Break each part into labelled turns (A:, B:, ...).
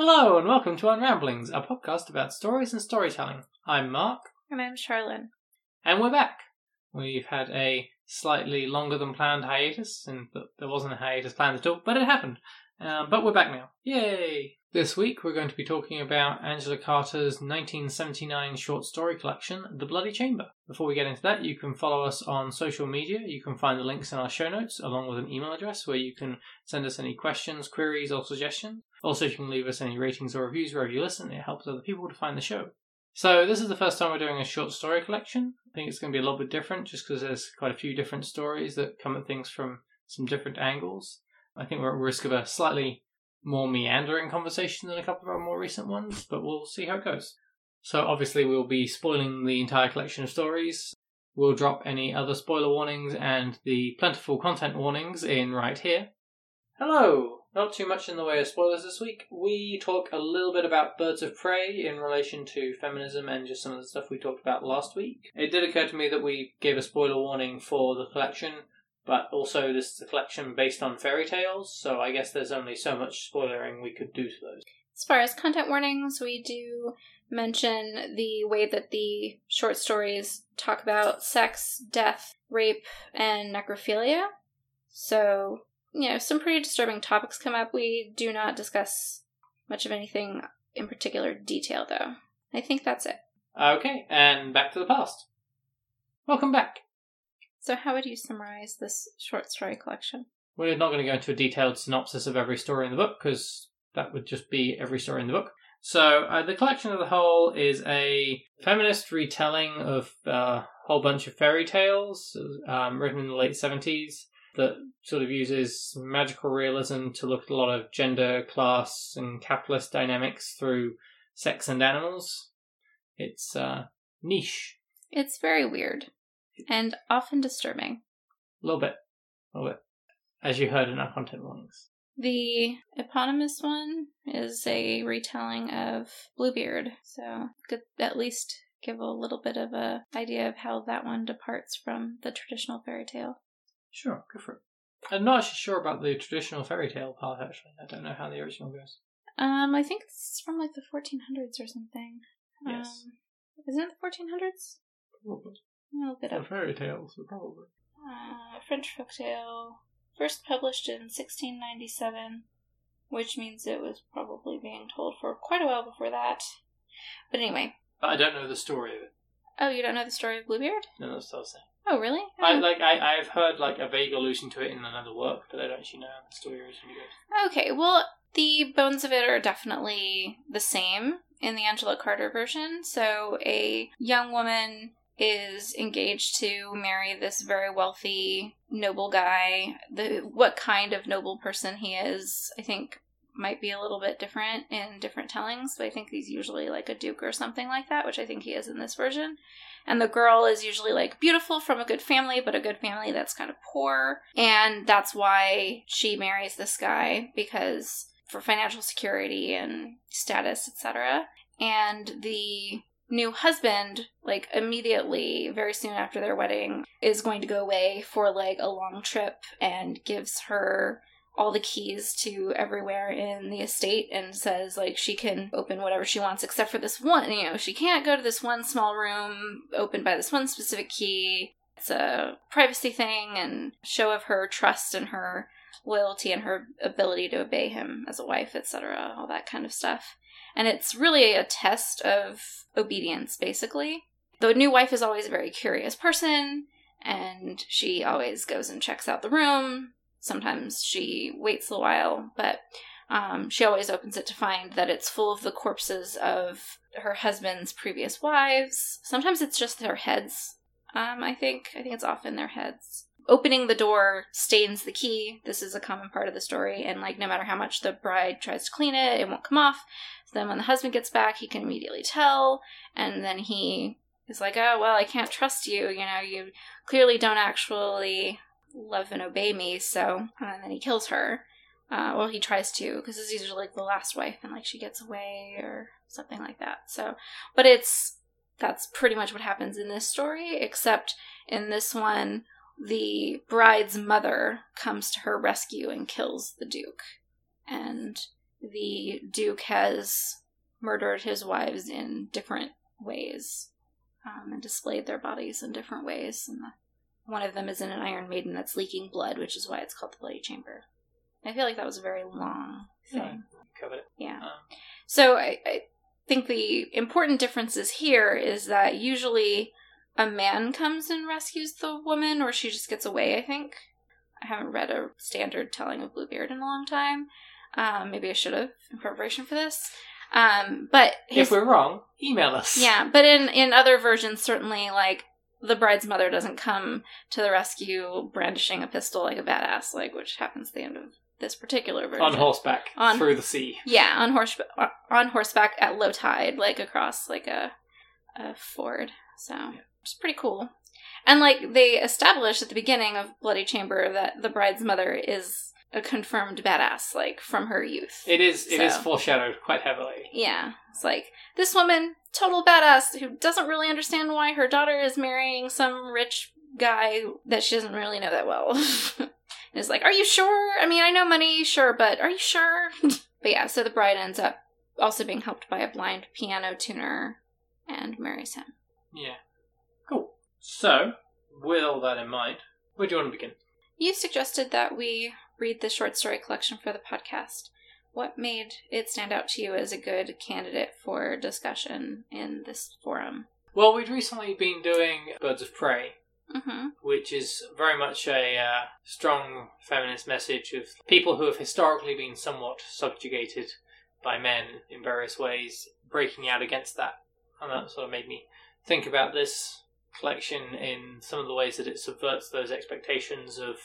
A: Hello and welcome to Unramblings, a podcast about stories and storytelling. I'm Mark,
B: And I'm Charlene.
A: and we're back. We've had a slightly longer than planned hiatus, and th- there wasn't a hiatus planned at all, but it happened. Um, but we're back now. Yay! This week we're going to be talking about Angela Carter's 1979 short story collection, The Bloody Chamber. Before we get into that, you can follow us on social media. You can find the links in our show notes, along with an email address where you can send us any questions, queries, or suggestions. Also, you can leave us any ratings or reviews wherever you listen. It helps other people to find the show. So, this is the first time we're doing a short story collection. I think it's going to be a little bit different just because there's quite a few different stories that come at things from some different angles. I think we're at risk of a slightly more meandering conversation than a couple of our more recent ones, but we'll see how it goes. So, obviously, we'll be spoiling the entire collection of stories. We'll drop any other spoiler warnings and the plentiful content warnings in right here. Hello! Not too much in the way of spoilers this week. We talk a little bit about Birds of Prey in relation to feminism and just some of the stuff we talked about last week. It did occur to me that we gave a spoiler warning for the collection, but also this is a collection based on fairy tales, so I guess there's only so much spoilering we could do to those.
B: As far as content warnings, we do mention the way that the short stories talk about sex, death, rape, and necrophilia. So, you know, some pretty disturbing topics come up. We do not discuss much of anything in particular detail, though. I think that's it.
A: Okay, and back to the past. Welcome back.
B: So, how would you summarize this short story collection?
A: We're not going to go into a detailed synopsis of every story in the book because that would just be every story in the book. So, uh, the collection as a whole is a feminist retelling of a whole bunch of fairy tales um, written in the late 70s that sort of uses magical realism to look at a lot of gender, class, and capitalist dynamics through sex and animals. It's uh, niche,
B: It's very weird and often disturbing.
A: a little bit, a little bit, as you heard in our content warnings.
B: The eponymous one is a retelling of Bluebeard, so could at least give a little bit of a idea of how that one departs from the traditional fairy tale.
A: Sure, go for it. I'm not actually sure about the traditional fairy tale part, actually. I don't know how the original goes.
B: Um, I think it's from like the 1400s or something.
A: Yes.
B: Um, isn't it the 1400s?
A: Probably.
B: I'll look it up.
A: fairy tales, probably.
B: Uh, French folktale, first published in 1697, which means it was probably being told for quite a while before that. But anyway,
A: But I don't know the story of it.
B: oh, you don't know the story of Bluebeard?
A: No, that's what I was saying.
B: Oh, really?
A: I,
B: Oh.
A: like, I, I've heard like a vague allusion to it in another work, but I don't actually know how the story originally goes.
B: Okay, well, the bones of it are definitely the same in the Angela Carter version. So, a young woman is engaged to marry this very wealthy, noble guy. The what kind of noble person he is, I think, might be a little bit different in different tellings, but I think he's usually like a duke or something like that, which I think he is in this version. And the girl is usually like beautiful from a good family, but a good family that's kind of poor. And that's why she marries this guy because for financial security and status, etc. And the new husband, like immediately, very soon after their wedding, is going to go away for like a long trip and gives her all the keys to everywhere in the estate and says like she can open whatever she wants except for this one you know she can't go to this one small room opened by this one specific key. It's a privacy thing and show of her trust and her loyalty and her ability to obey him as a wife etc all that kind of stuff. And it's really a test of obedience basically. The new wife is always a very curious person and she always goes and checks out the room sometimes she waits a while but um, she always opens it to find that it's full of the corpses of her husband's previous wives. Sometimes it's just their heads um, i think. I think it's often their heads. Opening the door stains the key. This is a common part of the story and like no matter how much the bride tries to clean it it won't come off. So then when the husband gets back he can immediately tell and then he is like oh well i can't trust you. You know you clearly don't actually love and obey me so and then he kills her uh, well he tries to because this is usually like the last wife and like she gets away or something like that so but it's that's pretty much what happens in this story except in this one the bride's mother comes to her rescue and kills the duke and the Duke has murdered his wives in different ways um, and displayed their bodies in different ways. And the, one of them is in an Iron Maiden that's leaking blood, which is why it's called the Bloody Chamber. I feel like that was a very long thing.
A: Yeah. Covered it.
B: Yeah.
A: Um,
B: So I, I think the important differences here is that usually a man comes and rescues the woman, or she just gets away. I think I haven't read a standard telling of Bluebeard in a long time. Um, maybe I should have in preparation for this. Um, but his,
A: if we're wrong, email us.
B: yeah, but in in other versions, certainly like the bride's mother doesn't come to the rescue brandishing a pistol like a badass, like which happens at the end of this particular version.
A: On horseback
B: On-
A: through the sea.
B: Yeah, on horse on horseback at low tide, like across like a a ford. So it's pretty cool. And like they established at the beginning of Bloody Chamber that the bride's mother is a confirmed badass, like from her youth.
A: It is. It is
B: So-
A: foreshadowed quite heavily.
B: yeah, it's like this woman, total badass, who doesn't really understand why her daughter is marrying some rich guy that she doesn't really know that well. and is like, "Are you sure? I mean, I know money, sure, but are you sure?" but yeah, so the bride ends up also being helped by a blind piano tuner and marries him.
A: Yeah. Cool. So, with all that in mind, where do you want to begin?
B: You suggested that we read the short story collection for the podcast. What made it stand out to you as a good candidate for discussion in this forum?
A: Well, we'd recently been doing Birds of Prey,
B: Mm-hmm.
A: which is very much a uh, strong feminist message of people who have historically been somewhat subjugated by men in various ways, breaking out against that. And that sort of made me think about this collection in some of the ways that it subverts those expectations of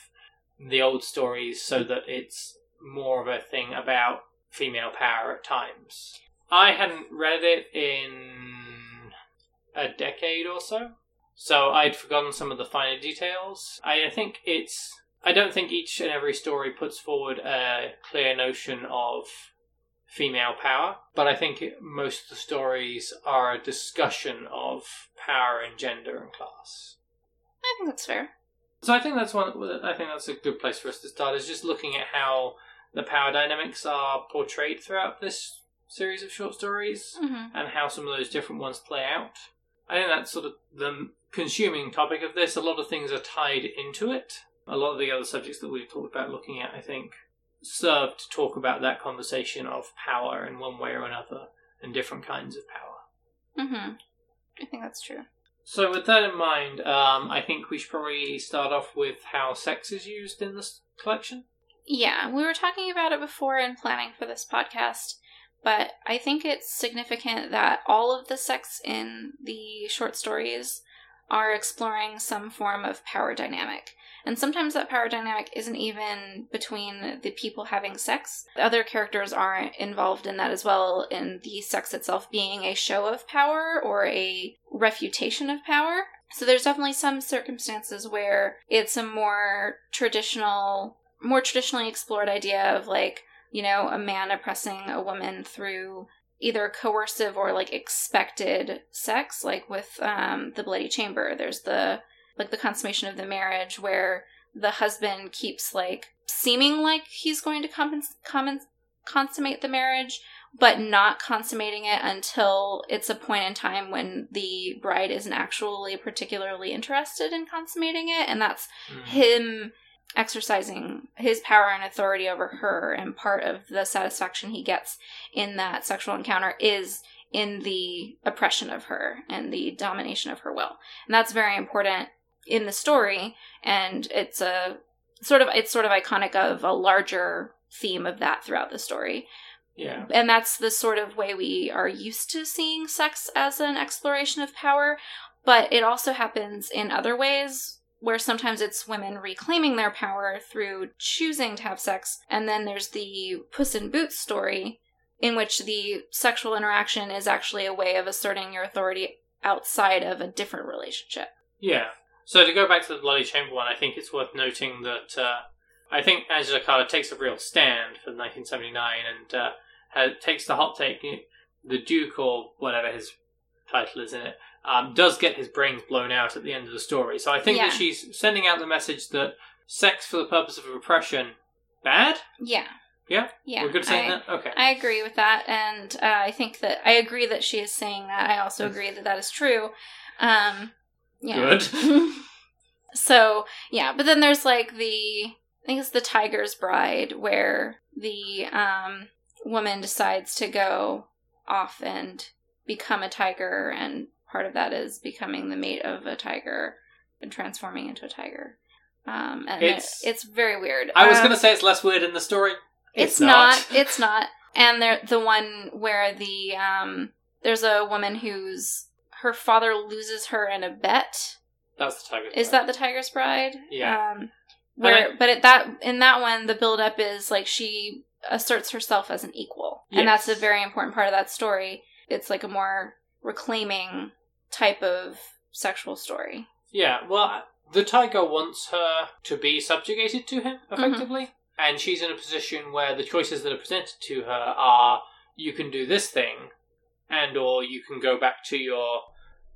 A: the old stories so that it's more of a thing about female power at times. I hadn't read it in a decade or so. So I'd forgotten some of the finer details. I think it's. I don't think each and every story puts forward a clear notion of female power, but I think most of the stories are a discussion of power and gender and class.
B: I think that's fair.
A: So I think that's one. I think that's a good place for us to start. Is just looking at how the power dynamics are portrayed throughout this series of short stories
B: Mm-hmm.
A: and how some of those different ones play out. I think that's sort of the consuming topic of this. A lot of things are tied into it. A lot of the other subjects that we've talked about looking at, I think, serve to talk about that conversation of power in one way or another and different kinds of power.
B: Mm-hmm. I think that's true.
A: So, with that in mind, um, I think we should probably start off with how sex is used in this collection.
B: Yeah, we were talking about it before in planning for this podcast, but I think it's significant that all of the sex in the short stories are exploring some form of power dynamic. And sometimes that power dynamic isn't even between the people having sex. The other characters are involved in that as well, in the sex itself being a show of power or a refutation of power. So there's definitely some circumstances where it's a more traditional, more traditionally explored idea of like, you know, a man oppressing a woman through either coercive or like expected sex, like with um, the Bloody Chamber. There's the like the consummation of the marriage where the husband keeps like seeming like he's going to compens- consummate the marriage but not consummating it until it's a point in time when the bride isn't actually particularly interested in consummating it and that's
A: Mm.
B: him exercising his power and authority over her and part of the satisfaction he gets in that sexual encounter is in the oppression of her and the domination of her will and that's very important in the story and it's a sort of it's sort of iconic of a larger theme of that throughout the story
A: Yeah.
B: and that's the sort of way we are used to seeing sex as an exploration of power but it also happens in other ways where sometimes it's women reclaiming their power through choosing to have sex and then there's the puss in boots story in which the sexual interaction is actually a way of asserting your authority outside of a different relationship
A: Yeah. So to go back to the Bloody Chamber one, I think it's worth noting that uh, I think Angela Carter takes a real stand for 1979 and uh, has, takes the hot take. The Duke, or whatever his title is in it, um, does get his brains blown out at the end of the story. So I think that she's sending out the message that sex for the purpose of repression, bad.
B: yeah
A: Yeah?
B: Yeah,
A: We're good saying
B: I,
A: that? Okay.
B: I agree with that, and uh, I think that I agree that she is saying that. I also agree that that is true. Um, yeah.
A: Good.
B: so yeah, but then there's like the I think it's the Tiger's Bride where the um, woman decides to go off and become a tiger, and part of that is becoming the mate of a tiger and transforming into a tiger. Um, and
A: It's-
B: it's it's very weird.
A: I was
B: Um,
A: going to say it's less weird in the story.
B: it's, not. It's not. And there, the one where the um, there's a woman whose her father loses her in a bet.
A: That's the tiger.
B: Is that the Tiger's Bride?
A: Yeah.
B: Um, where, but it, that in that one, the build up is like she asserts herself as an equal, and that's a very important part of that story. It's like a more reclaiming type of sexual story.
A: Yeah, well, the tiger wants her to be subjugated to him,
B: Mm-hmm.
A: effectively. And she's in a position where the choices that are presented to her are you can do this thing, and or you can go back to your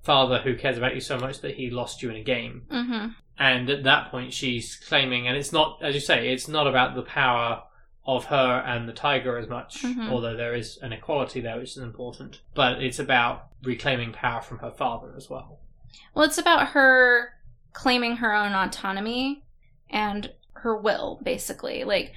A: father who cares about you so much that he lost you in a game.
B: Mm-hmm.
A: And at that point, she's claiming, and it's not, as you say, it's not about the power of her and the tiger as much,
B: Mhm.
A: although there is an equality there, which is important. But it's about reclaiming power from her father as well.
B: Well, it's about her claiming her own autonomy and her will, basically. Like,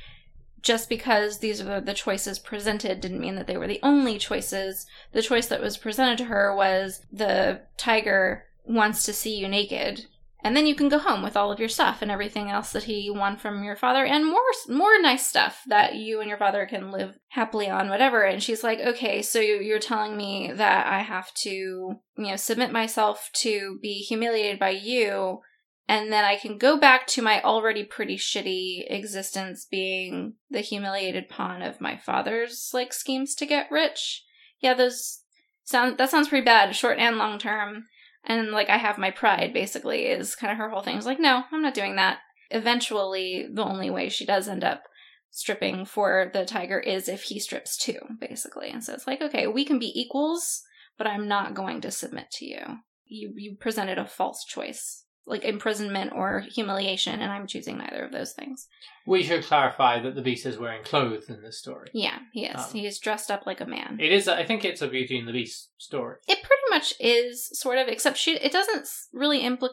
B: just because these were the choices presented didn't mean that they were the only choices. The choice that was presented to her was the tiger wants to see you naked. And then you can go home with all of your stuff and everything else that he won from your father, and more more nice stuff that you and your father can live happily on, whatever. And she's like, "Okay, so you're telling me that I have to, you know, submit myself to be humiliated by you, and then I can go back to my already pretty shitty existence being the humiliated pawn of my father's like schemes to get rich. Yeah, those sound that sounds pretty bad, short and long term. And like I have my pride basically is kind of her whole thing. It's like, no, I'm not doing that. Eventually, the only way she does end up stripping for the tiger is if he strips too, basically. And so it's like, okay, we can be equals, but I'm not going to submit to you. You you presented a false choice, like imprisonment or humiliation, and I'm choosing neither of those things.
A: We should clarify that the beast is wearing clothes in this story.
B: Yeah, he is.
A: Um,
B: he is dressed up like a man.
A: It is, I think it's a Beauty and the Beast story.
B: It pretty much is sort of, except she. It doesn't really imply,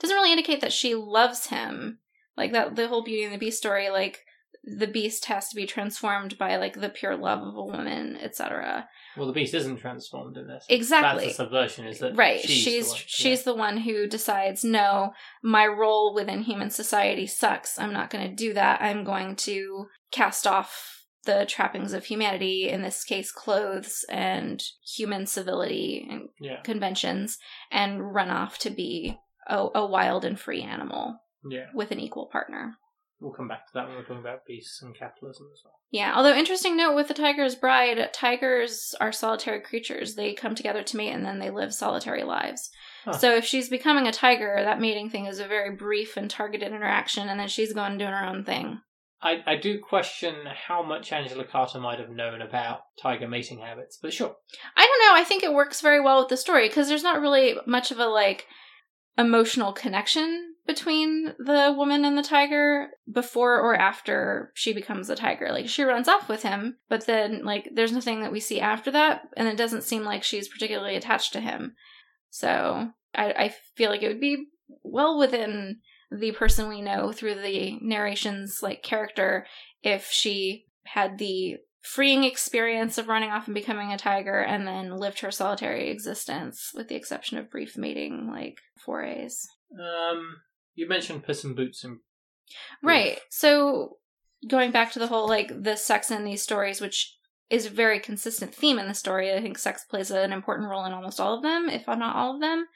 B: doesn't really indicate that she loves him. Like that, the whole Beauty and the Beast story, like the beast has to be transformed by like the pure love of a woman, etc.
A: Well, the beast isn't transformed in this.
B: Exactly.
A: That's the subversion, is that
B: right
A: she's
B: she's
A: the one-
B: she's the one who decides no my role within human society sucks i'm not going to do that i'm going to cast off the trappings of humanity in this case clothes and human civility and
A: yeah,
B: conventions and run off to be a, a wild and free animal
A: yeah.
B: with an equal partner
A: We'll come back to that when we're talking about beasts and capitalism as well.
B: yeah although interesting note with the tiger's bride tigers are solitary creatures they come together to mate and then they live solitary lives
A: Huh.
B: so if she's becoming a tiger that mating thing is a very brief and targeted interaction and then she's going doing her own thing
A: I, I do question how much Angela Carter might have known about tiger mating habits, but sure.
B: i don't know i think it works very well with the story because there's not really much of a like emotional connection between the woman and the tiger before or after she becomes a tiger. Like she runs off with him, but then like there's nothing that we see after that, and it doesn't seem like she's particularly attached to him. So I, I feel like it would be well within the person we know through the narration's like character if she had the freeing experience of running off and becoming a tiger and then lived her solitary existence with the exception of brief mating like forays.
A: Um, you mentioned Puss in Boots and
B: Right. So going back to the whole like the sex in these stories, which is a very consistent theme in the story. I think sex plays an important role in almost all of them, if not all of them.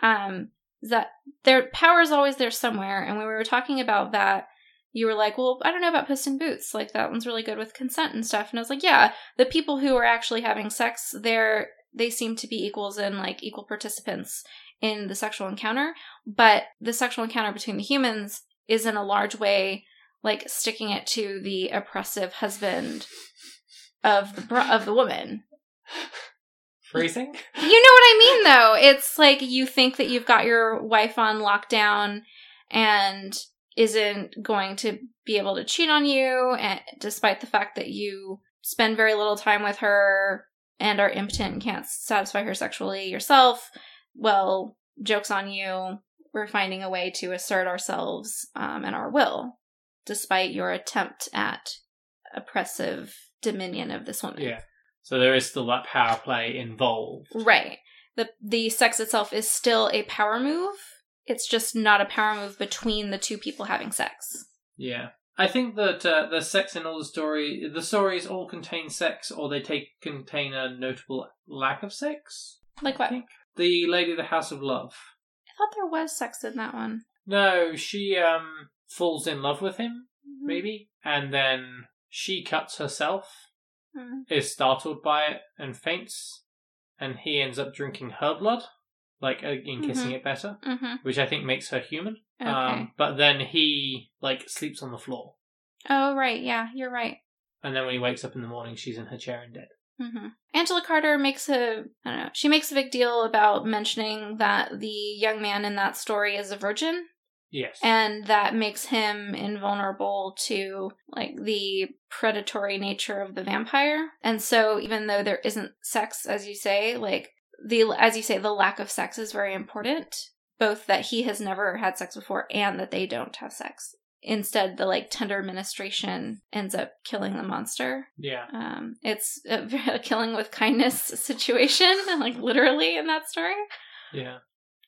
B: Um, is that their power is always there somewhere. And when we were talking about that, you were like, "Well, I don't know about Puss in Boots. Like that one's really good with consent and stuff." And I was like, "Yeah, the people who are actually having sex, they're they seem to be equals and like equal participants in the sexual encounter, but the sexual encounter between the humans is in a large way like sticking it to the oppressive husband of the bro- of the woman.
A: freezing.
B: You know what I mean though? It's like you think that you've got your wife on lockdown and isn't going to be able to cheat on you, and despite the fact that you spend very little time with her and are impotent and can't satisfy her sexually yourself, well, joke's on you. We're finding a way to assert ourselves um, and our will, despite your attempt at oppressive dominion of this woman.
A: Yeah. So there is still that power play involved.
B: Right. The the sex itself is still a power move. It's just not a power move between the two people having sex.
A: Yeah. I think that uh, the sex in all the story, the stories all contain sex, or they take contain a notable lack of sex.
B: Like what?
A: I think the Lady of the House of Love.
B: I thought there was sex in that one.
A: No, she um falls in love with him,
B: Mm-hmm.
A: maybe, and then she cuts herself,
B: Mm.
A: is startled by it, and faints, and he ends up drinking her blood, like uh, in kissing
B: Mhm.
A: it better,
B: Mm-hmm.
A: which I think makes her human.
B: Okay.
A: Um, but then he like sleeps on the floor,
B: oh, right. Yeah, you're right.
A: and then when he wakes up in the morning, she's in her chair and dead.
B: Hmm Angela Carter makes a I don't know. She makes a big deal about mentioning that the young man in that story is a virgin,
A: Yes.
B: and that makes him invulnerable to like the predatory nature of the vampire. And so, even though there isn't sex, as you say, like the as you say, the lack of sex is very important. Both that he has never had sex before and that they don't have sex. Instead, the like tender administration ends up killing the monster.
A: yeah.
B: Um, it's a, a killing with kindness situation, like literally in that story.
A: Yeah.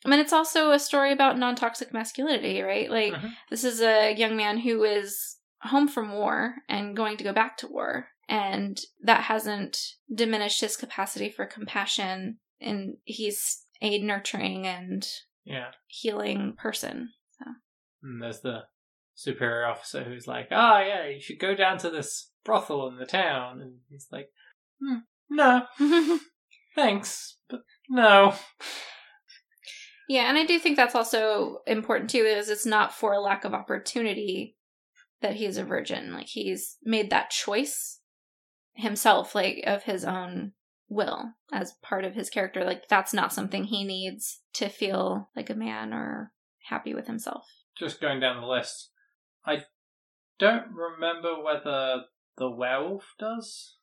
B: I mean, it's also a story about non toxic masculinity, right? Like,
A: Mhm.
B: this is a young man who is home from war and going to go back to war. And that hasn't diminished his capacity for compassion. And he's a nurturing and
A: Yeah.
B: healing person.
A: And there's the superior officer who's like, "Ah, yeah, you should go down to this brothel in the town," and he's like, hmm, "No, thanks, but no."
B: Yeah, and I do think that's also important too, is it's not for a lack of opportunity that he's a virgin. Like he's made that choice himself, like of his own will as part of his character. Like that's not something he needs to feel like a man or happy with himself.
A: Just going down the list, I don't remember whether the werewolf does.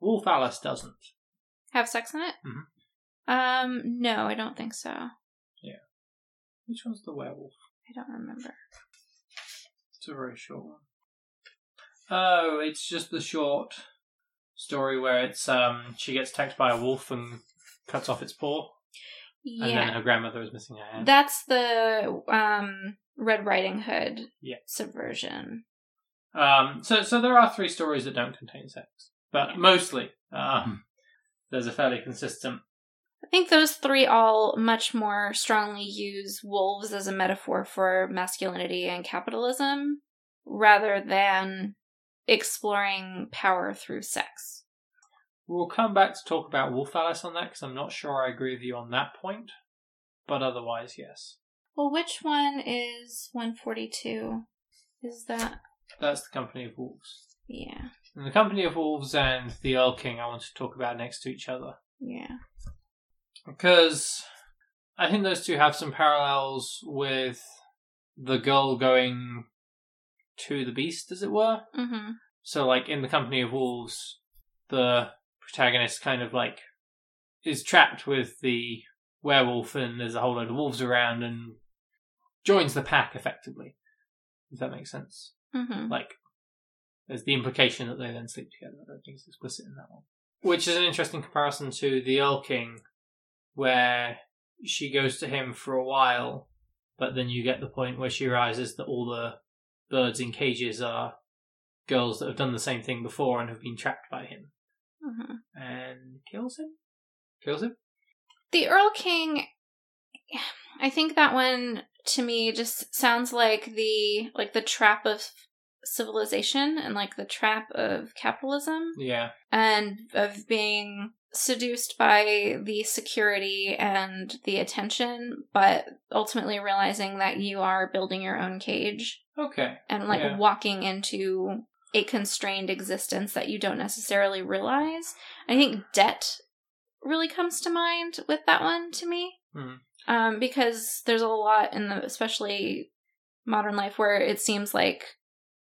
A: Wolf Alice doesn't.
B: Have sex in it?
A: Mhm.
B: Um, no, I don't think so. I
A: Which one's the werewolf?
B: I don't remember.
A: It's a very short one. Oh, it's just the short story where it's um she gets attacked by a wolf and cuts off its paw, and
B: Yeah.
A: then her grandmother is missing her hand.
B: That's the um Red Riding Hood
A: Yeah.
B: subversion.
A: Um, so so there are three stories that don't contain sex, but
B: Yeah.
A: mostly um, there's a fairly consistent.
B: I think those three all much more strongly use wolves as a metaphor for masculinity and capitalism rather than exploring power through sex.
A: We'll come back to talk about Wolf Alice on that because I'm not sure I agree with you on that point, but otherwise, yes,
B: Well, which one is 142? Is that.
A: that's the Company of Wolves.
B: Yeah.
A: And the Company of Wolves and the Erl-King I want to talk about next to each other
B: Yeah.
A: because I think those two have some parallels with the girl going to the beast, as it were.
B: Mm-hmm.
A: So, like in the Company of Wolves, the protagonist kind of like is trapped with the werewolf, and there's a whole load of wolves around, and joins the pack effectively. Does that make sense?
B: Mm-hmm.
A: Like, there's the implication that they then sleep together. I don't think it's explicit in that one. Which is an interesting comparison to the Erl-King, where she goes to him for a while, but then you get the point where she realizes that all the birds in cages are girls that have done the same thing before and have been trapped by him,
B: Mm-hmm.
A: and kills him. Kills him.
B: The Erl-King, I think that one to me just sounds like the like the trap of civilization and like the trap of capitalism
A: Yeah,
B: and of being seduced by the security and the attention, but ultimately realizing that you are building your own cage
A: okay.
B: and like
A: Yeah.
B: walking into a constrained existence that you don't necessarily realize. I think debt really comes to mind with that one to me.
A: Hmm.
B: Um, because there's a lot in the, especially modern life where it seems like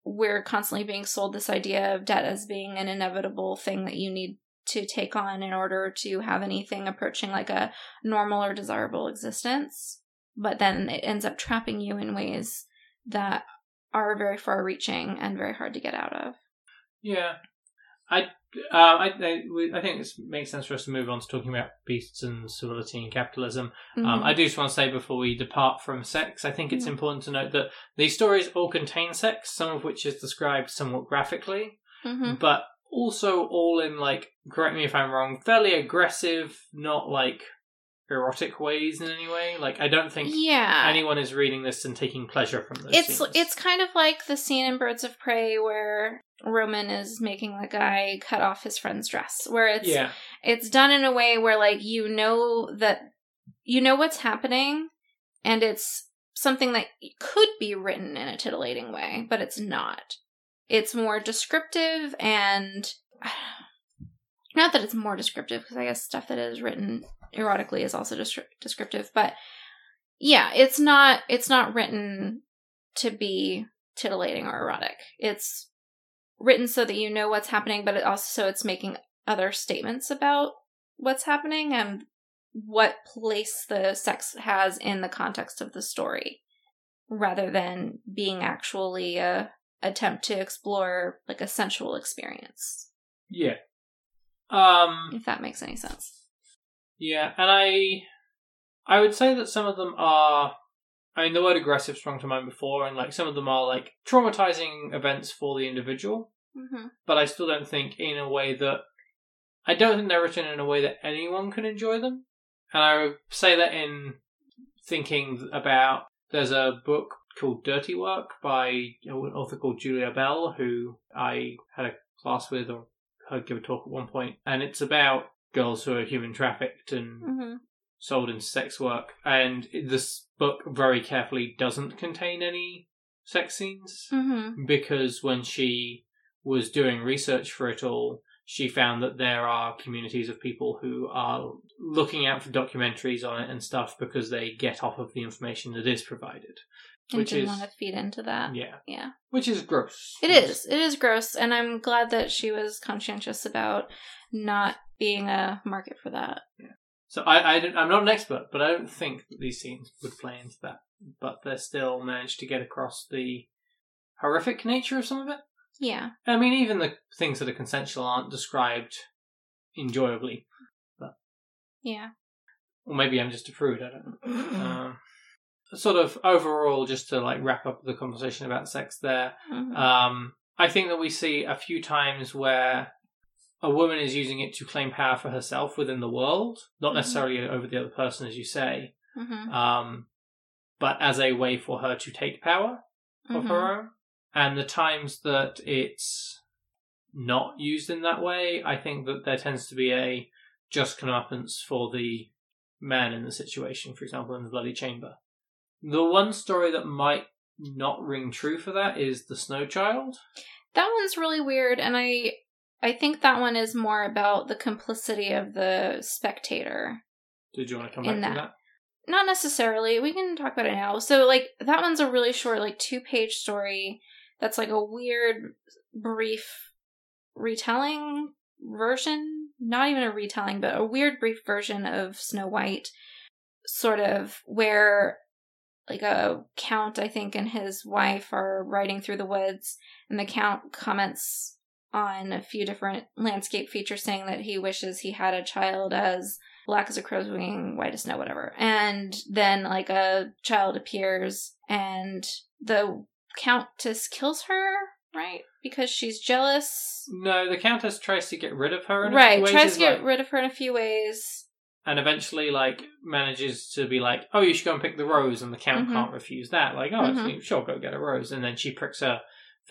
B: we're constantly being sold this idea of debt as being an inevitable thing that you need to take on in order to have anything approaching like a normal or desirable existence. But then it ends up trapping you in ways that are very far reaching and very hard to get out of.
A: Yeah, I, uh, I, I, we- I think it makes sense for us to move on to talking about beasts and civility and capitalism. Um,
B: Mhm.
A: I do just want to say before we depart from sex, I think it's
B: Mhm.
A: important to note that these stories all contain sex, some of which is described somewhat graphically,
B: Mhm.
A: but also all in like, correct me if I'm wrong, fairly aggressive, not like erotic ways in any way. Like, I don't think
B: yeah.
A: anyone is reading this and taking pleasure from those.
B: it's
A: scenes.
B: it's kind of like the scene in Birds of Prey where Roman is making the guy cut off his friend's dress, where it's
A: yeah,
B: it's done in a way where like you know that you know what's happening, and it's something that could be written in a titillating way, but it's not. It's more descriptive and not that it's more descriptive because I guess stuff that is written erotically is also descri- descriptive, but yeah, it's not it's not written to be titillating or erotic. It's written so that you know what's happening, but it also so it's making other statements about what's happening and what place the sex has in the context of the story rather than being actually a attempt to explore like a sensual experience
A: yeah. Um,
B: if that makes any sense
A: Yeah, and I I would say that some of them are I mean the word aggressive sprung to mind before and like some of them are like traumatizing events for the individual,
B: mm-hmm.
A: but I still don't think in a way that I don't think they're written in a way that anyone can enjoy them. And I would say that in thinking about there's a book called Dirty Work by an author called Julia Bell, who I had a class with or heard give a talk at one point, and it's about girls who are human trafficked and
B: Mm-hmm.
A: sold into sex work. And this book very carefully doesn't contain any sex scenes
B: Mm-hmm.
A: because when she was doing research for it all, she found that there are communities of people who are looking out for documentaries on it and stuff because they get off of the information that is provided.
B: and
A: Which
B: didn't
A: is-
B: want to feed into that
A: Yeah.
B: yeah
A: Which is gross.
B: It is. It is gross, and I'm glad that she was conscientious about not being a market for that. Yeah.
A: So I, I I'm not an expert, but I don't think that these scenes would play into that. But they still managed to get across the horrific nature of some of it.
B: Yeah.
A: I mean, even the things that are consensual aren't described enjoyably.
B: Yeah.
A: Or maybe I'm just a prude. I don't know. Um, sort of overall, just to like wrap up the conversation about sex there.
B: Mhm.
A: Um, I think that we see a few times where a woman is using it to claim power for herself within the world, not
B: Mhm.
A: necessarily over the other person, as you say,
B: Mhm.
A: um, but as a way for her to take power of
B: Mhm.
A: her own. And the times that it's not used in that way, I think that there tends to be a just comeuppance for the man in the situation, for example, in the Bloody Chamber. The one story that might not ring true for that is The Snow Child.
B: That one's really weird, and I I think that one is more about the complicity of the spectator.
A: Did you want to come back to
B: that.
A: that?
B: Not necessarily. We can talk about it now. So, like, that one's a really short, like, two page story that's like a weird, brief retelling version. Not even a retelling, but a weird, brief version of Snow White, sort of where, like, a count, I think, and his wife are riding through the woods, and the count comments on a few different landscape features saying that he wishes he had a child as black as a crow's wing, white as snow, whatever. And then like a child appears and the countess kills her, right? Because she's jealous.
A: No, the Countess tries to get rid of her in a
B: Right,
A: few ways,
B: tries to get
A: like-
B: rid of her in a few ways.
A: and eventually like manages to be like, "Oh, you should go and pick the rose," and the count
B: Mhm.
A: can't refuse that. Like, "Oh,
B: Mhm.
A: sure, go get a rose," and then she pricks her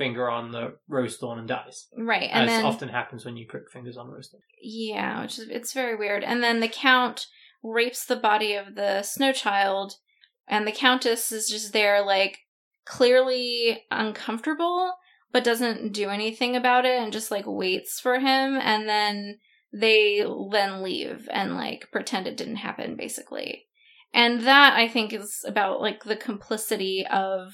A: finger on the rose thorn and dies,
B: Right. And
A: as
B: then
A: often happens when you prick fingers on rose thorn.
B: Yeah, which is it's very weird. And then the count rapes the body of the snow child, and the countess is just there, like clearly uncomfortable, but doesn't do anything about it, and just like waits for him. And then they then leave and like pretend it didn't happen, basically. And that I think is about like the complicity of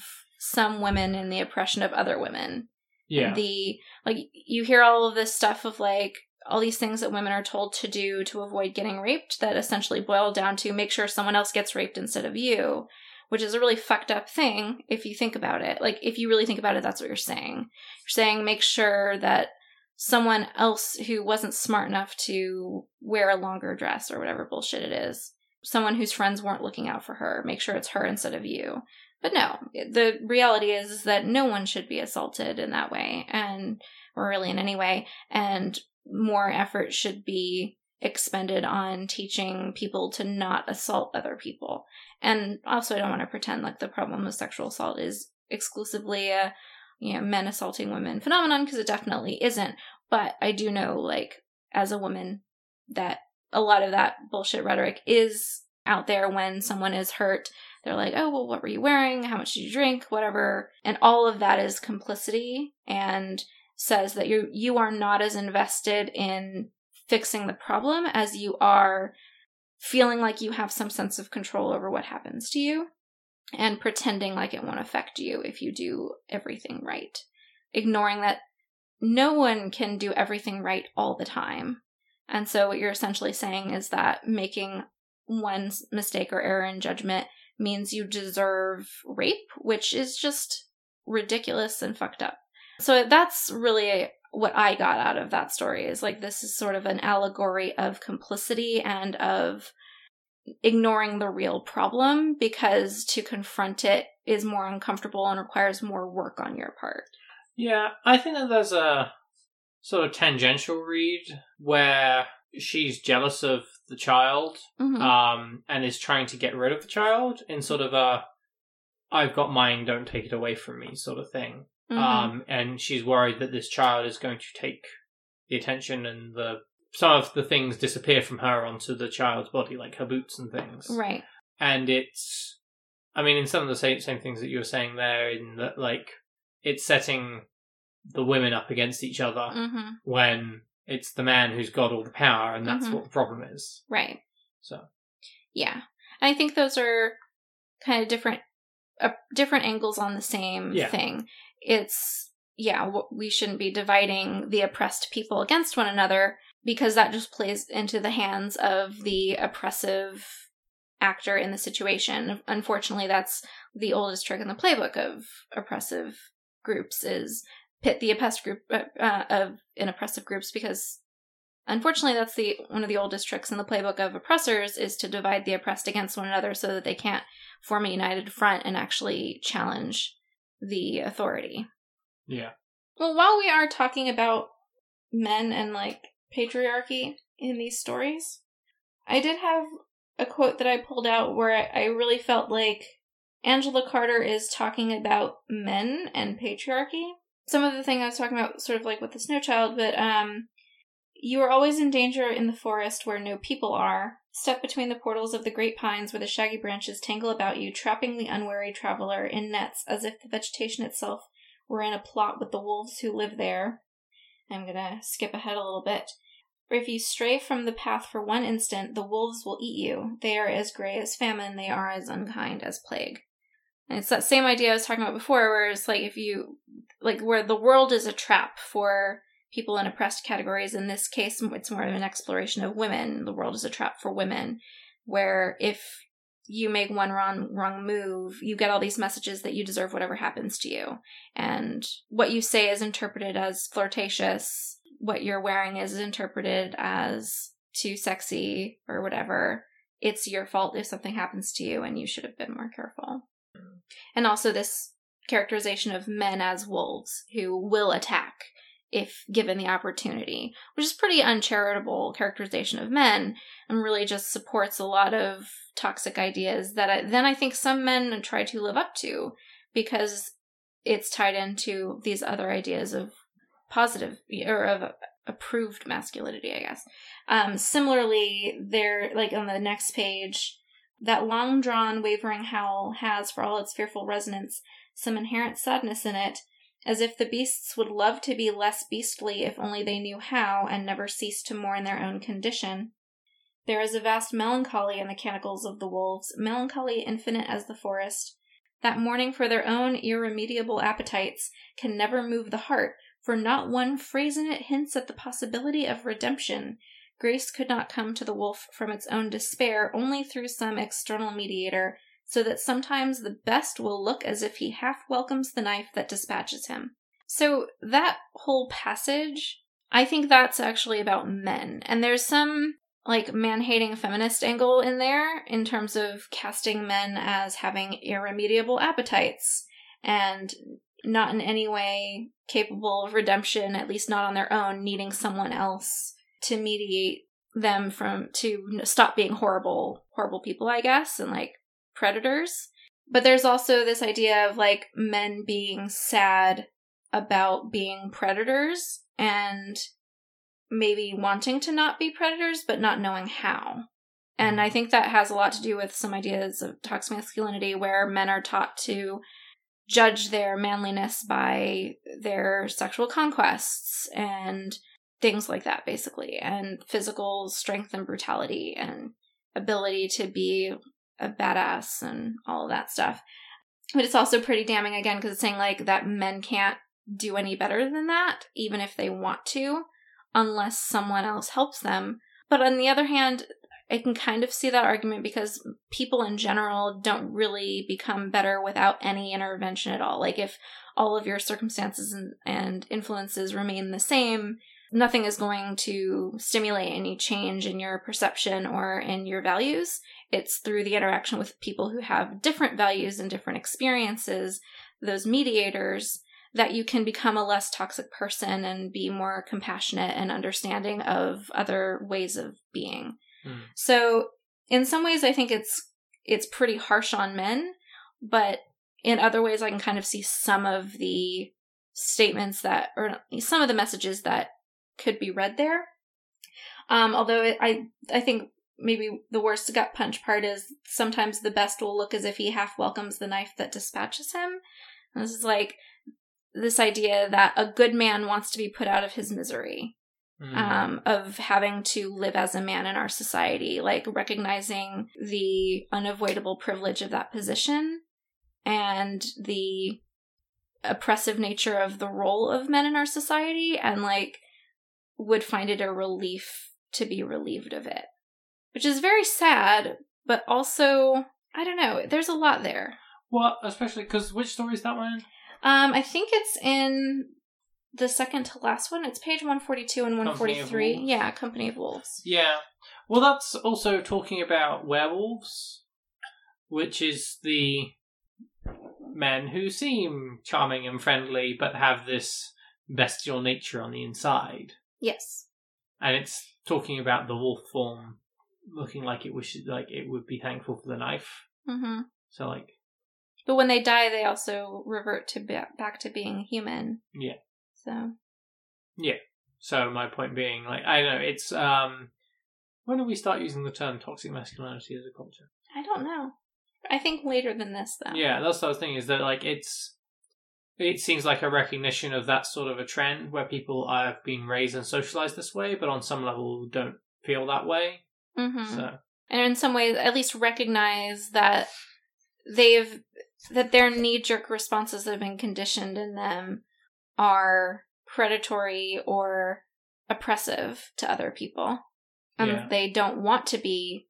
B: some women and the oppression of other women.
A: Yeah.
B: The like you hear all of this stuff of like all these things that women are told to do to avoid getting raped that essentially boil down to make sure someone else gets raped instead of you, which is a really fucked up thing if you think about it. Like if you really think about it, that's what you're saying. You're saying make sure that someone else who wasn't smart enough to wear a longer dress or whatever bullshit it is, someone whose friends weren't looking out for her, make sure it's her instead of you. But no, the reality is, that no one should be assaulted in that way, and or really in any way, and more effort should be expended on teaching people to not assault other people. And also, I don't want to pretend like the problem of sexual assault is exclusively a you know men assaulting women phenomenon because it definitely isn't. But I do know, like as a woman, that a lot of that bullshit rhetoric is out there when someone is hurt they're like, oh, well, what were you wearing? How much did you drink? Whatever. And all of that is complicity and says that you you are not as invested in fixing the problem as you are feeling like you have some sense of control over what happens to you and pretending like it won't affect you if you do everything right. Ignoring that no one can do everything right all the time. And so what you're essentially saying is that making one mistake or error in judgment means you deserve rape, which is just ridiculous and fucked up. So that's really what I got out of that story is like this is sort of an allegory of complicity and of ignoring the real problem because to confront it is more uncomfortable and requires more work on your part.
A: Yeah, I think that there's a sort of tangential read where she's jealous of the child
B: Mhm.
A: um, and is trying to get rid of the child in sort of a I've got mine, don't take it away from me sort of thing.
B: Mhm.
A: Um, and she's worried that this child is going to take the attention and the some of the things disappear from her onto the child's body, like her boots and things.
B: right.
A: And it's, I mean, in some of the same same things that you were saying there, in that like it's setting the women up against each other
B: hmm
A: when it's the man who's got all the power, and that's
B: Mhm.
A: what the problem is.
B: Right.
A: So
B: Yeah. And I think those are kind of different uh, different angles on the same
A: Yeah.
B: thing. It's yeah, we shouldn't be dividing the oppressed people against one another because that just plays into the hands of the oppressive actor in the situation. Unfortunately, that's the oldest trick in the playbook of oppressive groups is pit the oppressed group uh, uh, of in oppressive groups because unfortunately that's the one of the oldest tricks in the playbook of oppressors is to divide the oppressed against one another so that they can't form a united front and actually challenge the authority.
A: Yeah,
B: well while we are talking about men and like patriarchy in these stories i did have a quote that i pulled out where i, I really felt like angela carter is talking about men and patriarchy some of the thing i was talking about sort of like with the snow child but um you are always in danger in the forest where no people are. Step between the portals of the great pines where the shaggy branches tangle about you, trapping the unwary traveler in nets as if the vegetation itself were in a plot with the wolves who live there. I'm gonna skip ahead a little bit. If you stray from the path for one instant, the wolves will eat you. They are as gray as famine, they are as unkind as plague. And it's that same idea I was talking about before, where it's like if you, like, where the world is a trap for people in oppressed categories. In this case, it's more of an exploration of women. The world is a trap for women, where if you make one wrong wrong move, you get all these messages that you deserve whatever happens to you, and what you say is interpreted as flirtatious. What you're wearing is interpreted as too sexy or whatever. It's your fault if something happens to you, and you should have been more careful. And also this characterization of men as wolves who will attack if given the opportunity, which is pretty uncharitable characterization of men and really just supports a lot of toxic ideas that I, then I think some men try to live up to because it's tied into these other ideas of positive or of approved masculinity, I guess. Um, similarly, there, like on the next page, that long drawn, wavering howl has, for all its fearful resonance, some inherent sadness in it as if the beasts would love to be less beastly if only they knew how and never ceased to mourn their own condition. There is a vast melancholy in the canticles of the wolves, melancholy infinite as the forest. that mourning for their own irremediable appetites can never move the heart, for not one phrase in it hints at the possibility of redemption. Grace could not come to the wolf from its own despair only through some external mediator, so that sometimes the best will look as if he half welcomes the knife that dispatches him. So, that whole passage, I think that's actually about men. And there's some like man hating feminist angle in there in terms of casting men as having irremediable appetites and not in any way capable of redemption, at least not on their own, needing someone else to mediate them from to stop being horrible horrible people i guess and like predators but there's also this idea of like men being sad about being predators and maybe wanting to not be predators but not knowing how. And I think that has a lot to do with some ideas of toxic masculinity where men are taught to judge their manliness by their sexual conquests and things like that basically and physical strength and brutality and ability to be a badass and all of that stuff. But it's also pretty damning again because it's saying like that men can't do any better than that even if they want to unless someone else helps them. But on the other hand, I can kind of see that argument because people in general don't really become better without any intervention at all. Like, if all of your circumstances and, and influences remain the same, nothing is going to stimulate any change in your perception or in your values. It's through the interaction with people who have different values and different experiences, those mediators, that you can become a less toxic person and be more compassionate and understanding of other ways of being. Mm. So, in some ways I think it's it's pretty harsh on men, but in other ways I can kind of see some of the statements that or some of the messages that could be read there. Um, although it, I I think maybe the worst gut punch part is sometimes the best will look as if he half welcomes the knife that dispatches him. And this is like this idea that a good man wants to be put out of his misery mm. um, of having to live as a man in our society, like recognizing the unavoidable privilege of that position and the oppressive nature of the role of men in our society, and like would find it a relief to be relieved of it, which is very sad, but also I don't know. There's a lot there.
A: Well, especially because which story is that one?
B: Um, I think it's in the second to last one. It's page 142 and 143. Yeah, Company of Wolves.
A: Yeah. Well, that's also talking about werewolves, which is the men who seem charming and friendly but have this bestial nature on the inside.
B: Yes.
A: And it's talking about the wolf form looking like it wishes like it would be thankful for the knife.
B: Mm-hmm.
A: So like
B: but when they die, they also revert to back to being human.
A: Yeah.
B: So.
A: Yeah. So my point being, like, I don't know, it's um, when do we start using the term toxic masculinity as a culture?
B: I don't know. I think later than this, though.
A: Yeah, that's what I was thinking. Is that like it's it seems like a recognition of that sort of a trend where people have been raised and socialized this way, but on some level don't feel that way.
B: Mm-hmm.
A: So,
B: and in some ways, at least recognize that they've that their knee jerk responses that have been conditioned in them are predatory or oppressive to other people. And yeah. they don't want to be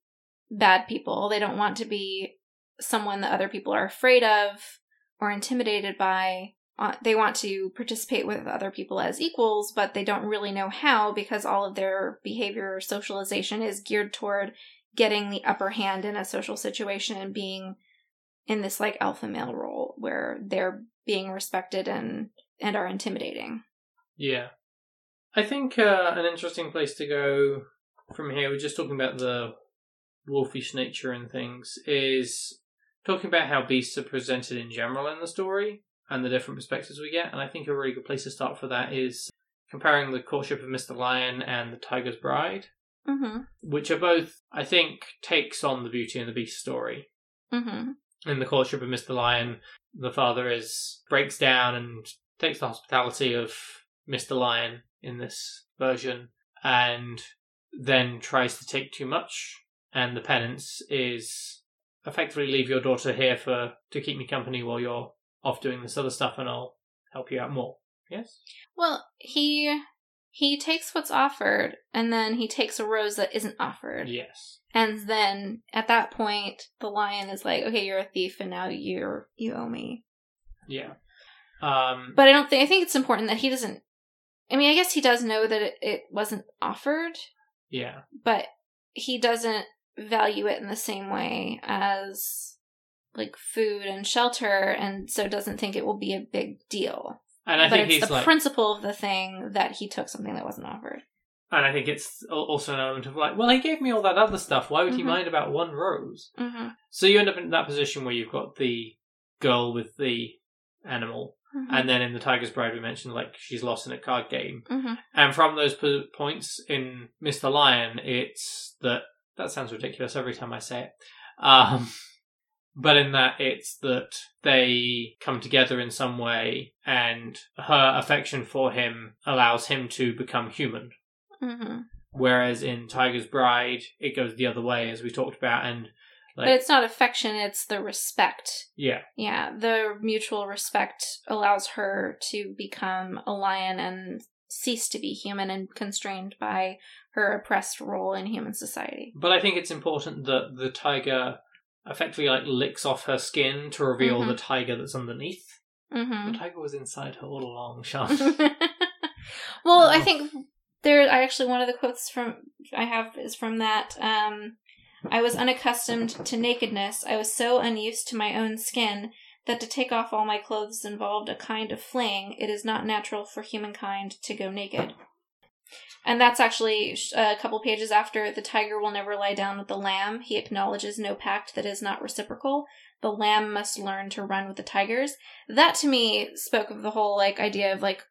B: bad people. They don't want to be someone that other people are afraid of or intimidated by. Uh, they want to participate with other people as equals, but they don't really know how because all of their behavior or socialization is geared toward getting the upper hand in a social situation and being in this like alpha male role where they're being respected and and are intimidating.
A: Yeah. I think uh, an interesting place to go from here, we're just talking about the wolfish nature and things, is talking about how beasts are presented in general in the story and the different perspectives we get. And I think a really good place to start for that is comparing the courtship of Mr. Lyon and the Tiger's Bride,
B: mm-hmm.
A: which are both, I think, takes on the Beauty and the Beast story.
B: Mm-hmm
A: in the courtship of Mr. Lyon, the father is breaks down and takes the hospitality of Mr. Lyon in this version, and then tries to take too much, and the penance is effectively leave your daughter here for to keep me company while you're off doing this other stuff, and I'll help you out more. Yes.
B: Well, he he takes what's offered, and then he takes a rose that isn't offered,
A: Yes.
B: and then at that point, the lion is like, "Okay, you're a thief, and now you're you owe me."
A: Yeah. Um.
B: But I don't think I think it's important that he doesn't. I mean, I guess he does know that it, it wasn't offered,
A: yeah.
B: but he doesn't value it in the same way as like food and shelter, and so doesn't think it will be a big deal.
A: And I
B: but
A: think
B: it's
A: he's
B: the
A: like,
B: principle of the thing that he took something that wasn't offered.
A: and I think it's also an element of like, well, he gave me all that other stuff. Why would he
B: Mhm.
A: mind about one rose?
B: Mm-hmm.
A: So you end up in that position where you've got the girl with the animal,
B: Mm-hmm.
A: and then in the Tiger's Bride, we mentioned like she's lost in a card game,
B: mm-hmm.
A: and from those po- points in Mr. Lyon, it's that that sounds ridiculous every time I say it. Um, but in that, it's that they come together in some way, and her affection for him allows him to become human.
B: Mm-hmm.
A: Whereas in Tiger's Bride, it goes the other way, as we talked about, and like,
B: but it's not affection; it's the respect.
A: yeah,
B: Yeah, the mutual respect allows her to become a lion and cease to be human and constrained by her oppressed role in human society.
A: But I think it's important that the tiger effectively like licks off her skin to reveal
B: Mhm.
A: the tiger that's underneath.
B: Mm-hmm.
A: The tiger was inside her all along, Sean.
B: well, I think there. I actually one of the quotes from I have is from that. Um, I was unaccustomed to nakedness. I was so unused to my own skin that to take off all my clothes involved a kind of fling. It is not natural for humankind to go naked. And that's actually a couple pages after the tiger will never lie down with the lamb. He acknowledges no pact that is not reciprocal. The lamb must learn to run with the tigers. That to me spoke of the whole like idea of like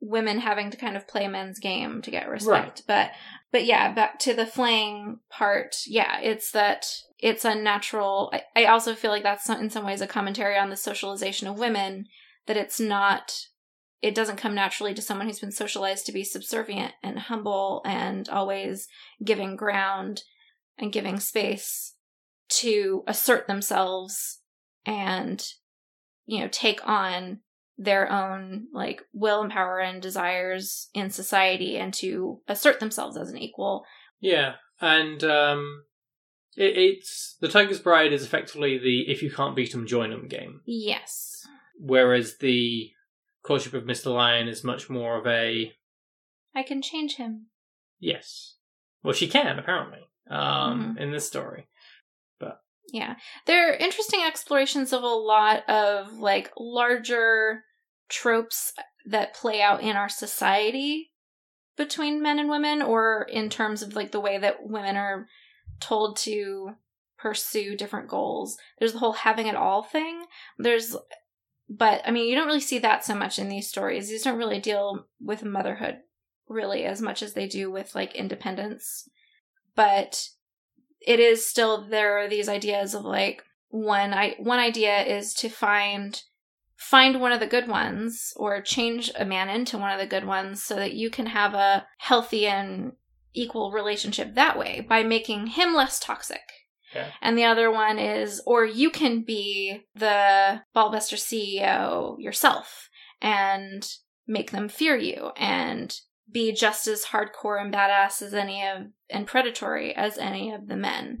B: women having to kind of play men's game to get respect. But but yeah, back to the flaying part. Yeah, it's that it's unnatural. I, I also feel like that's in some ways a commentary on the socialization of women. That it's not. It doesn't come naturally to someone who's been socialized to be subservient and humble and always giving ground and giving space to assert themselves and you know take on their own like will and power and desires in society and to assert themselves as an equal
A: yeah, and um, it, it's the Tiger's Bride is effectively the if you can't beat 'em, join 'em game.
B: yes
A: Whereas the Courtship of Mr. Lyon is much more of a
B: i can change him
A: yes. Well, she can apparently um,
B: Mm-hmm.
A: in this story.
B: But yeah there are interesting explorations of a lot of like larger tropes that play out in our society between men and women or in terms of like the way that women are told to pursue different goals there's the whole having it all thing there's but i mean you don't really see that so much in these stories. These don't really deal with motherhood really as much as they do with like independence. But it is still there are these ideas of like one i one idea is to find find one of the good ones or change a man into one of the good ones so that you can have a healthy and equal relationship that way by making him less toxic
A: Yeah.
B: and the other one is, or you can be the Ballbuster CEO yourself and make them fear you and be just as hardcore and badass as any of, and predatory as any of the men.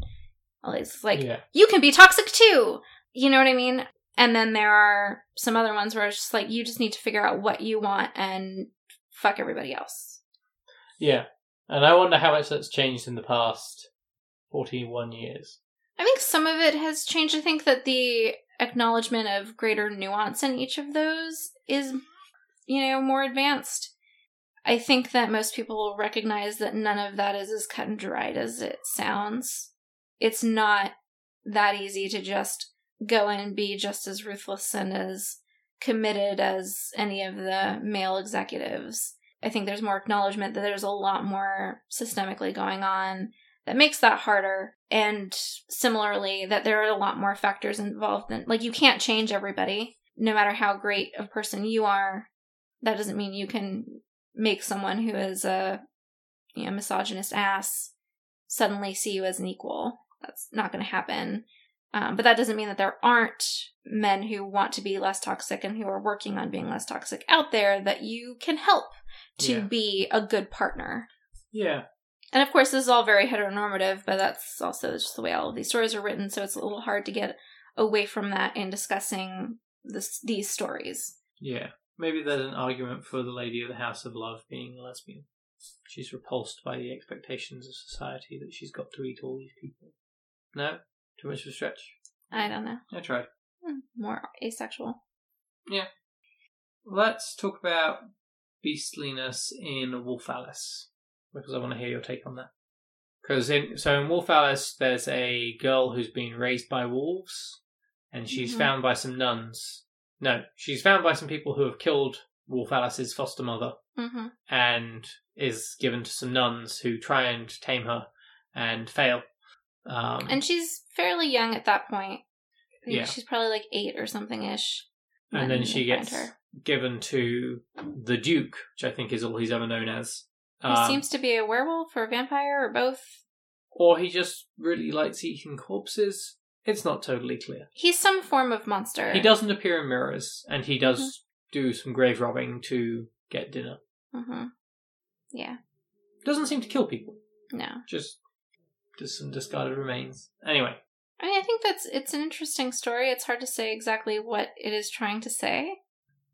B: It's like,
A: yeah,
B: you can be toxic too. You know what I mean? And then there are some other ones where it's just like, you just need to figure out what you want and fuck everybody else.
A: yeah, and I wonder how much that's changed in the past forty-one years.
B: I think some of it has changed. I think that the acknowledgement of greater nuance in each of those is, you know, more advanced. I think that most people recognize that none of that is as cut and dried as it sounds. It's not that easy to just go and be just as ruthless and as committed as any of the male executives. I think there's more acknowledgement that there's a lot more systemically going on that makes that harder and similarly that there are a lot more factors involved than like you can't change everybody no matter how great a person you are that doesn't mean you can make someone who is a you know misogynist ass suddenly see you as an equal that's not going to happen Um, but that doesn't mean that there aren't men who want to be less toxic and who are working on being less toxic out there that you can help to
A: Yeah.
B: be a good partner.
A: Yeah.
B: And of course, this is all very heteronormative, but that's also just the way all of these stories are written, so it's a little hard to get away from that in discussing this, these stories.
A: Yeah. Maybe there's an argument for the Lady of the House of Love being a lesbian. She's repulsed by the expectations of society that she's got to eat all these people. No? Too much of a stretch?
B: I don't know.
A: I tried.
B: Hmm, More asexual. Yeah.
A: Let's talk about beastliness in Wolf Alice because I want to hear your take on that. Because in so in Wolf Alice, there's a girl who's been raised by wolves, and she's
B: Mhm.
A: found by some nuns. No, she's found by some people who have killed Wolf Alice's foster mother,
B: hmm
A: and is given to some nuns who try and tame her and fail. Um,
B: And she's fairly young at that point.
A: Yeah.
B: She's probably like eight or something ish.
A: and then she gets
B: her.
A: given to the Duke, which I think is all he's ever known as.
B: He
A: Um,
B: seems to be a werewolf or a vampire or both.
A: or he just really likes eating corpses. It's not totally clear.
B: He's some form of monster.
A: He doesn't appear in mirrors, and he does
B: Mm-hmm.
A: do some grave robbing to get dinner.
B: hmm Yeah.
A: Doesn't seem to kill people,
B: No.
A: just just some discarded remains. Anyway,
B: I mean, I think that's it's an interesting story. It's hard to say exactly what it is trying to say.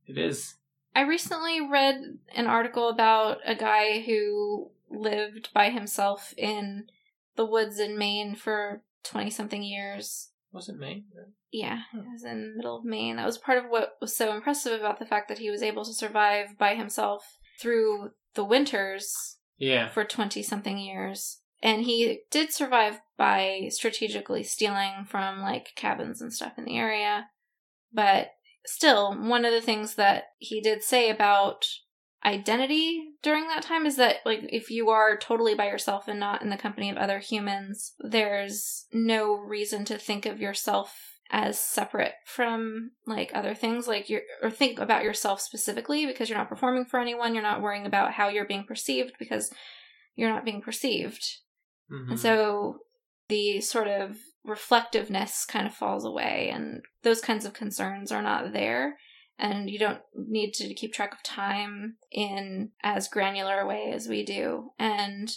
A: it is.
B: I recently read an article about a guy who lived by himself in the woods in Maine for 20 something years.
A: Was it me?
B: Yeah, it was in the middle of Maine. That was part of what was so impressive about the fact that he was able to survive by himself through the winters
A: Yeah.
B: for 20 something years. And he did survive by strategically stealing from like cabins and stuff in the area. But still, one of the things that he did say about identity during that time is that like if you are totally by yourself and not in the company of other humans, there's no reason to think of yourself as separate from like other things like you or think about yourself specifically because you're not performing for anyone, you're not worrying about how you're being perceived because you're not being perceived.
A: Mhm.
B: And so the sort of reflectiveness kind of falls away, and those kinds of concerns are not there. And you don't need to keep track of time in as granular a way as we do. And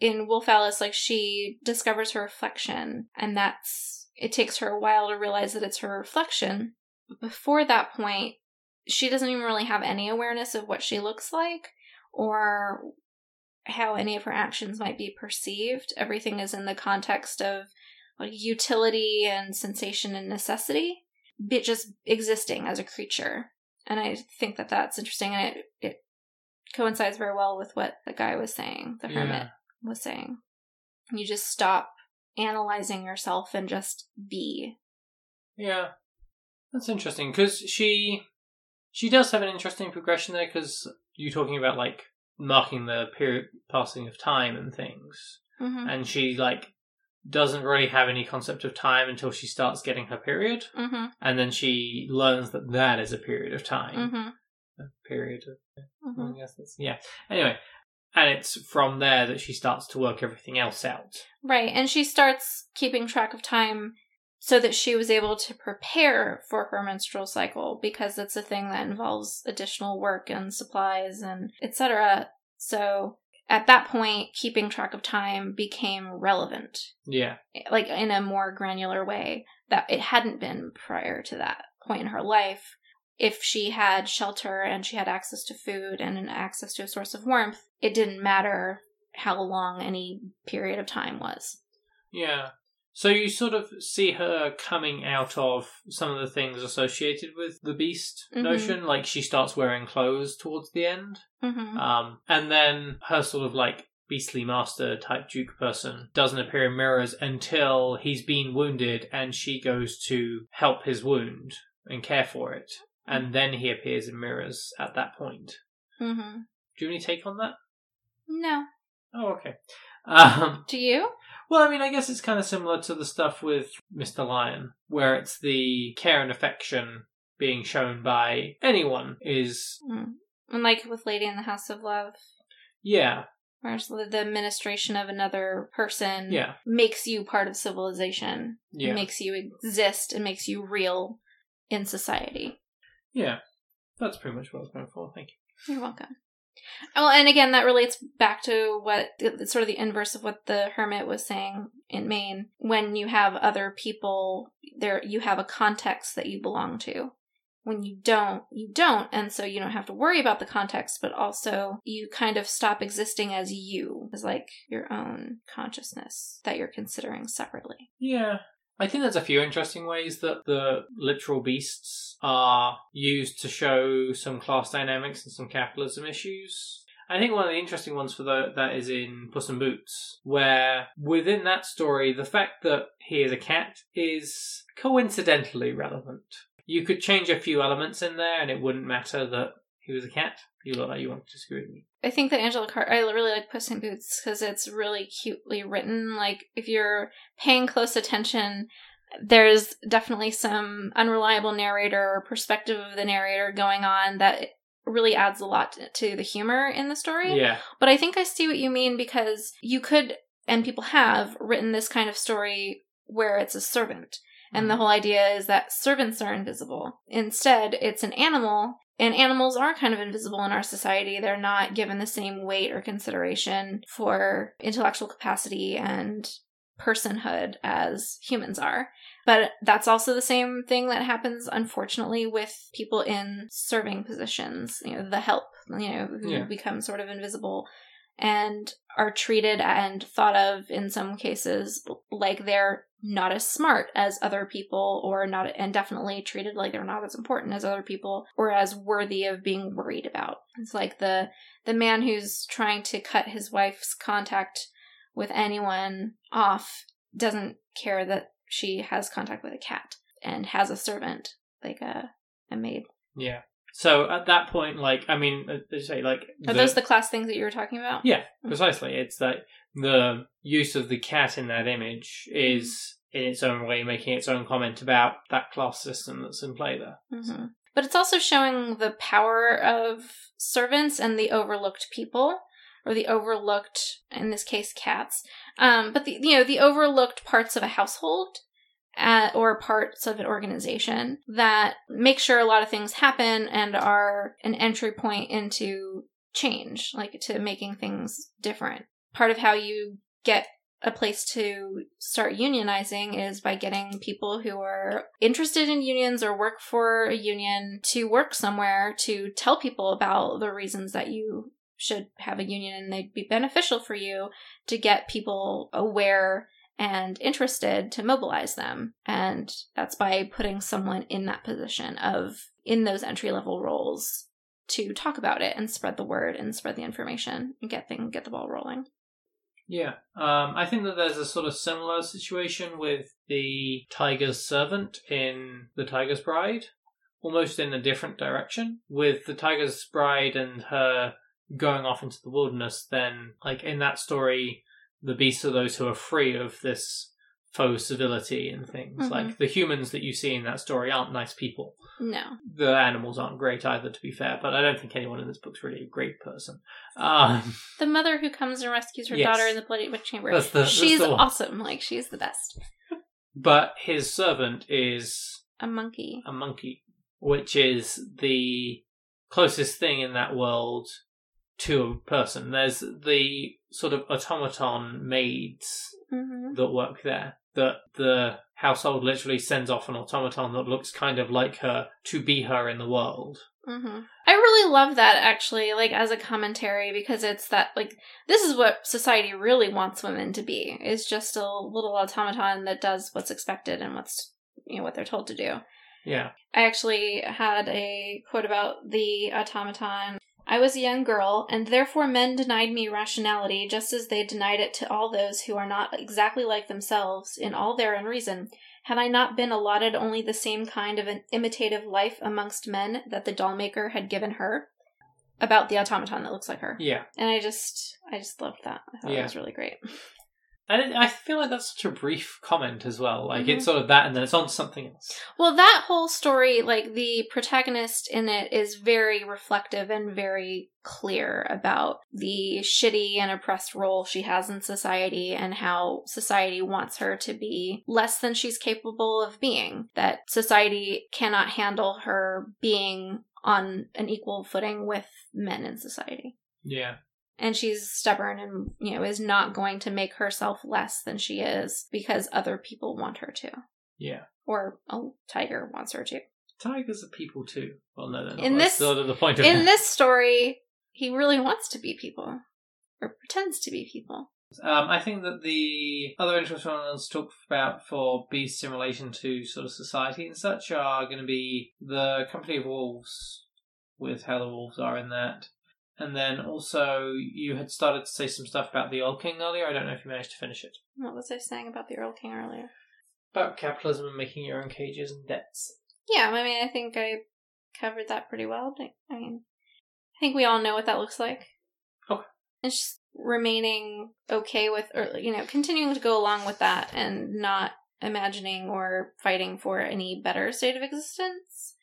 B: in Wolf Alice, like she discovers her reflection, and that's it takes her a while to realize that it's her reflection. But before that point, she doesn't even really have any awareness of what she looks like or how any of her actions might be perceived. Everything is in the context of like utility and sensation and necessity, but just existing as a creature. And I think that that's interesting, and it it coincides very well with what the guy was saying, the hermit
A: Yeah.
B: was saying. You just stop analyzing yourself and just be.
A: Yeah, that's interesting because she she does have an interesting progression there. Because you're talking about like marking the period passing of time and things,
B: Mm-hmm.
A: and she like doesn't really have any concept of time until she starts getting her period,
B: Mm-hmm.
A: and then she learns that that is a period of time.
B: Mm-hmm.
A: A period of
B: mm-hmm.
A: I guess that's yeah. Anyway, and it's from there that she starts to work everything else out.
B: Right, and she starts keeping track of time so that she was able to prepare for her menstrual cycle because it's a thing that involves additional work and supplies and etc. So at that point, keeping track of time became relevant,
A: Yeah,
B: like in a more granular way that it hadn't been prior to that point in her life. If she had shelter and she had access to food and an access to a source of warmth, it didn't matter how long any period of time was.
A: yeah. So you sort of see her coming out of some of the things associated with the beast
B: Mhm.
A: notion, like she starts wearing clothes towards the end,
B: Mm-hmm.
A: um, and then her sort of like beastly master type duke person doesn't appear in mirrors until he's been wounded and she goes to help his wound and care for it, and then he appears in mirrors at that point.
B: Mm-hmm.
A: Do you have any take on that?
B: No.
A: Oh, okay. Um,
B: Do you?
A: Well, I mean, I guess it's kind of similar to the stuff with Mr. Lyon, where it's the care and affection being shown by anyone is,
B: Mm. And like with Lady in the House of Love.
A: yeah,
B: Whereas the, the administration of another person
A: Yeah.
B: makes you part of civilization,
A: Yeah.
B: makes you exist, and makes you real in society.
A: Yeah. That's pretty much what I was going for. Thank you.
B: You're welcome. Well, and again, that relates back to what sort of the inverse of what the hermit was saying in Maine. When you have other people, there you have a context that you belong to. When you don't, you don't, and so you don't have to worry about the context, but also you kind of stop existing as you, as like your own consciousness that you're considering separately.
A: Yeah. I think there's a few interesting ways that the literal beasts are used to show some class dynamics and some capitalism issues. I think one of the interesting ones for the, that is in Puss in Boots, where within that story, the fact that he is a cat is coincidentally relevant. You could change a few elements in there and it wouldn't matter that he was a cat. You look like you want to disagree with me.
B: I think that Angela Carter, I really like Puss in Boots because it's really cutely written. Like, if you're paying close attention, there's definitely some unreliable narrator or perspective of the narrator going on that really adds a lot to the humor in the story.
A: Yeah.
B: But I think I see what you mean because you could, and people have, written this kind of story where it's a servant. And the mm-hmm. whole idea is that servants are invisible. Instead, it's an animal, and animals are kind of invisible in our society. They're not given the same weight or consideration for intellectual capacity and personhood as humans are. But that's also the same thing that happens, unfortunately, with people in serving positions, you know, the help, you know, who
A: Yeah.
B: become sort of invisible and are treated and thought of in some cases like they're not as smart as other people or not and definitely treated like they're not as important as other people or as worthy of being worried about it's like the the man who's trying to cut his wife's contact with anyone off doesn't care that she has contact with a cat and has a servant like a a maid
A: Yeah. So at that point, like, I mean, uh, they say, like,
B: are those the class things that you were talking about
A: Yeah, precisely. It's that the use of the cat in that image is, in its own way, making its own comment about that class system that's in play there.
B: hmm But it's also showing the power of servants and the overlooked people, or the overlooked, in this case, cats. Um, but the you know the overlooked parts of a household. Uh, or parts of an organization that make sure a lot of things happen and are an entry point into change, like to making things different. Part of how you get a place to start unionizing is by getting people who are interested in unions or work for a union to work somewhere to tell people about the reasons that you should have a union and they'd be beneficial for you to get people aware and interested to mobilize them. And that's by putting someone in that position of in those entry level roles to talk about it and spread the word and spread the information and get things get the ball rolling.
A: Yeah. Um, I think that there's a sort of similar situation with the Tiger's Servant in The Tiger's Bride, almost in a different direction. With the Tiger's Bride and her going off into the wilderness, then, like, in that story, the beasts are those who are free of this faux civility and things.
B: Mhm.
A: Like, the humans that you see in that story aren't nice people.
B: No.
A: The animals aren't great either, to be fair, but I don't think anyone in this book's really a great person. Um,
B: The mother who comes and rescues her
A: Yes.
B: daughter in the bloody witch chamber.
A: That's the- that's
B: she's awesome. Like she's the best.
A: but his servant is
B: A monkey.
A: a monkey, which is the closest thing in that world to a person. There's the sort of automaton maids
B: hmm
A: that work there. That the household literally sends off an automaton that looks kind of like her to be her in the world.
B: hmm I really love that actually, like as a commentary, because it's that like this is what society really wants women to be. Is just a little automaton that does what's expected and what's you know what they're told to do.
A: Yeah.
B: I actually had a quote about the automaton. I was a young girl, and therefore men denied me rationality just as they denied it to all those who are not exactly like themselves in all their unreason. Had I not been allotted only the same kind of an imitative life amongst men that the doll maker had given her? About the automaton that looks like her.
A: Yeah.
B: And I just I just loved that. I thought
A: Yeah.
B: it was really great.
A: And I feel like that's such a brief comment as well. Like
B: Mhm.
A: it's sort of that, and then it's on to something else.
B: Well, that whole story, like the protagonist in it, is very reflective and very clear about the shitty and oppressed role she has in society and how society wants her to be less than she's capable of being. That society cannot handle her being on an equal footing with men in society.
A: Yeah.
B: And she's stubborn and, you know, is not going to make herself less than she is because other people want her to.
A: Yeah.
B: Or a tiger wants her to.
A: Tigers are people too. Well, no, they're not.
B: In
A: That's
B: this-
A: sort of the point of
B: in this story, he really wants to be people, or pretends to be people.
A: Um, I think that the other interesting ones to talk about for beasts in relation to sort of society and such are going to be the Company of Wolves, with how the wolves are in that. And then also, you had started to say some stuff about the Old King earlier. I don't know if you managed to finish it.
B: What was I saying about the Erl-King earlier?
A: About capitalism and making your own cages and debts.
B: Yeah, I mean, I think I covered that pretty well. I mean, I think we all know what that looks like.
A: Okay.
B: It's just remaining okay with, or, you know, continuing to go along with that and not imagining or fighting for any better state of existence.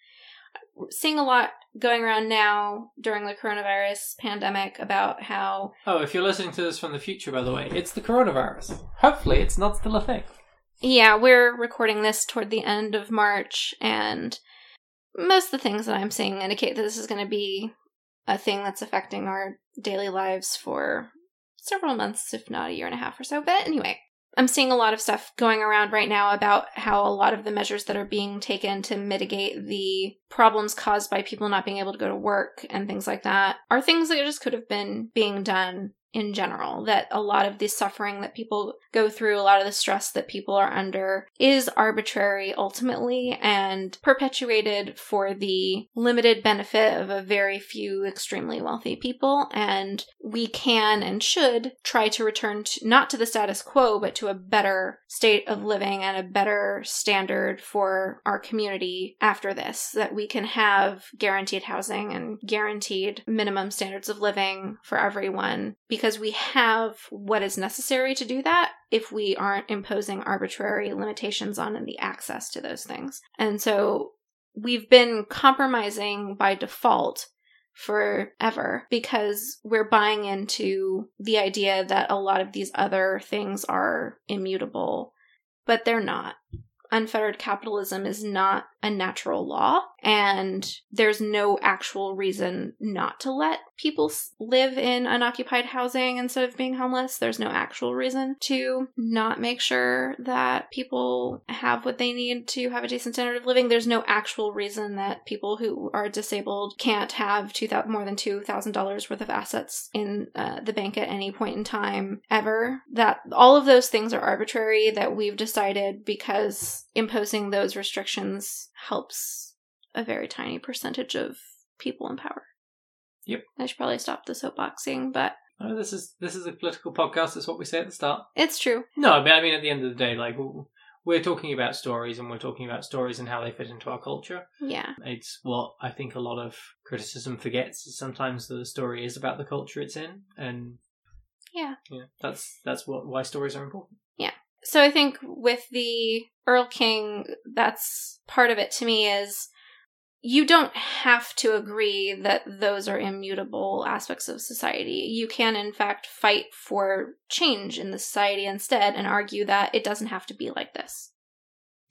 B: Seeing a lot going around now during the coronavirus pandemic about how
A: Oh, if you're listening to this from the future, by the way, it's the coronavirus. Hopefully, it's not still a thing.
B: Yeah, we're recording this toward the end of March, and most of the things that I'm seeing indicate that this is going to be a thing that's affecting our daily lives for several months, if not a year and a half or so. But anyway, I'm seeing a lot of stuff going around right now about how a lot of the measures that are being taken to mitigate the problems caused by people not being able to go to work and things like that are things that just could have been being done in general. That a lot of the suffering that people go through, a lot of the stress that people are under is arbitrary ultimately and perpetuated for the limited benefit of a very few extremely wealthy people. And we can and should try to return to, not to the status quo, but to a better state of living and a better standard for our community after this. That we can have guaranteed housing and guaranteed minimum standards of living for everyone because we have what is necessary to do that if we aren't imposing arbitrary limitations on the access to those things. And so we've been compromising by default forever because we're buying into the idea that a lot of these other things are immutable, but they're not. Unfettered capitalism is not a natural law, and there's no actual reason not to let people live in unoccupied housing instead of being homeless. There's no actual reason to not make sure that people have what they need to have a decent standard of living. There's no actual reason that people who are disabled can't have two more than two thousand dollars worth of assets in uh, the bank at any point in time ever. That all of those things are arbitrary. That we've decided because imposing those restrictions helps a very tiny percentage of people in power.
A: Yep.
B: I should probably stop the soapboxing, but
A: this is this is a political podcast. That's what we say at the start.
B: it's true.
A: No, I mean, I mean, at the end of the day, like w- we're talking about stories, and we're talking about stories and how they fit into our culture.
B: Yeah.
A: It's what I think a lot of criticism forgets. Is sometimes the story is about the culture it's in, and
B: Yeah.
A: yeah, that's that's what why stories are important.
B: So I think with the Erl-King, that's part of it to me is you don't have to agree that those are immutable aspects of society. You can, in fact, fight for change in the society instead and argue that it doesn't have to be like this.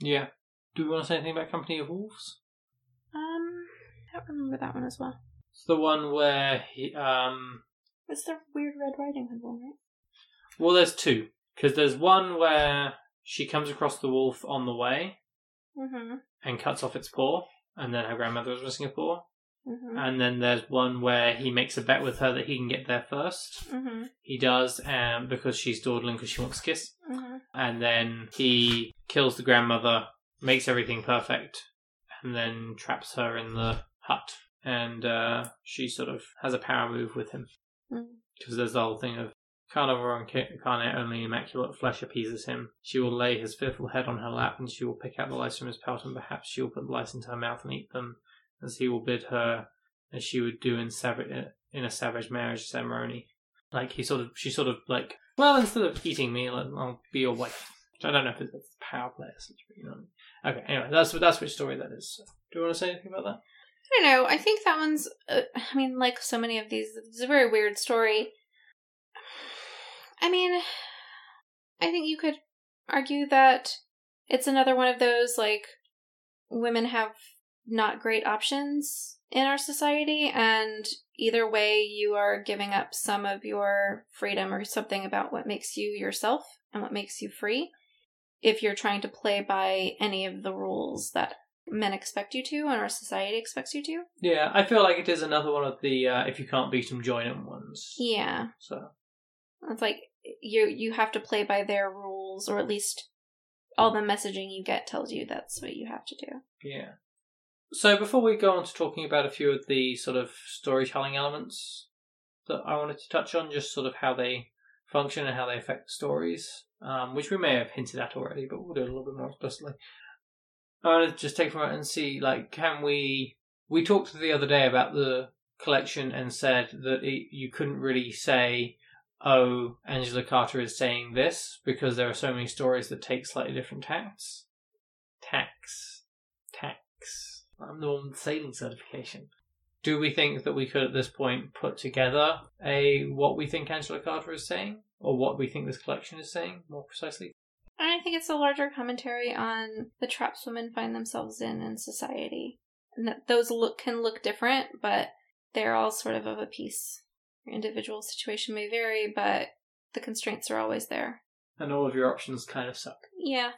A: Yeah. Do we want to say anything about Company of Wolves?
B: Um, I don't remember that one as well.
A: It's the one where he, um,
B: It's the weird Red Riding Hood one, right?
A: well, there's two because there's one where she comes across the wolf on the way
B: Mm-hmm.
A: and cuts off its paw, and then her grandmother is missing a paw.
B: Mm-hmm.
A: And then there's one where he makes a bet with her that he can get there first.
B: Mm-hmm.
A: He does, um, because she's dawdling because she wants a kiss.
B: Mm-hmm.
A: And then he kills the grandmother, makes everything perfect, and then traps her in the hut. And uh, she sort of has a power move with him.
B: Mm.
A: Because there's the whole thing of carnivore incarnate only immaculate flesh appeases him. She will lay his fearful head on her lap, and she will pick out the lice from his pelt, and perhaps she will put the lice into her mouth and eat them, as he will bid her, as she would do in, sav- in a savage marriage ceremony. Like he sort of, she sort of like, well, instead of eating me, I'll be your wife. Which I don't know if it's a power play but you know. Okay, anyway, that's that's which story that is. Do you want to say anything about that?
B: I don't know. I think that one's. Uh, I mean, like so many of these, it's a very weird story. I mean, I think you could argue that it's another one of those like women have not great options in our society, and either way, you are giving up some of your freedom or something about what makes you yourself and what makes you free. If you're trying to play by any of the rules that men expect you to and our society expects you to.
A: Yeah, I feel like it is another one of the uh, if you can't beat them, join them ones.
B: Yeah.
A: So
B: It's like you you have to play by their rules, or at least all the messaging you get tells you that's what you have to do.
A: yeah. So before we go on to talking about a few of the sort of storytelling elements that I wanted to touch on, just sort of how they function and how they affect stories, um, which we may have hinted at already, but we'll do it a little bit more explicitly. I want to just take a moment and see, like, can we? We talked the other day about the collection and said that it, you couldn't really say, "Oh, Angela Carter is saying this," because there are so many stories that take slightly different tacts. Tax, tax. I'm the one with sailing certification. Do we think that we could, at this point, put together a what we think Angela Carter is saying, or what we think this collection is saying, more precisely?
B: I think it's a larger commentary on the traps women find themselves in in society. And that those look can look different, but they're all sort of of a piece. Your individual situation may vary, but the constraints are always there.
A: And all of your options kind of suck,
B: Yeah.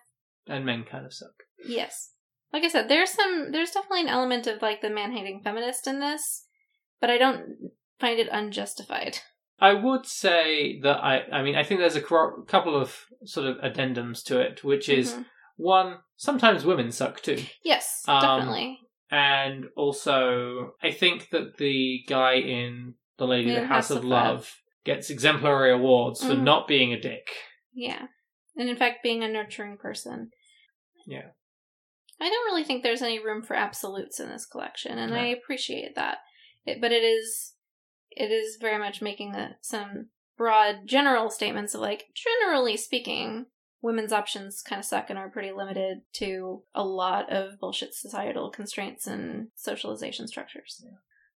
A: and men kind of suck.
B: Yes. Like I said, there's some there's definitely an element of like the man hating feminist in this, but I don't find it unjustified.
A: I would say that I, I mean, I think there's a couple of sort of addendums to it, which is
B: Mhm.
A: one, sometimes women suck too.
B: Yes,
A: Um,
B: definitely.
A: And also, I think that the guy in The Lady of the House, of
B: of
A: Love gets exemplary awards for
B: Mhm.
A: not being a dick.
B: Yeah. And in fact being a nurturing person.
A: Yeah.
B: I don't really think there's any room for absolutes in this collection, and
A: No.
B: I appreciate that. It, but it is it is very much making the, some broad general statements of like generally speaking women's options kind of suck and are pretty limited to a lot of bullshit societal constraints and socialization structures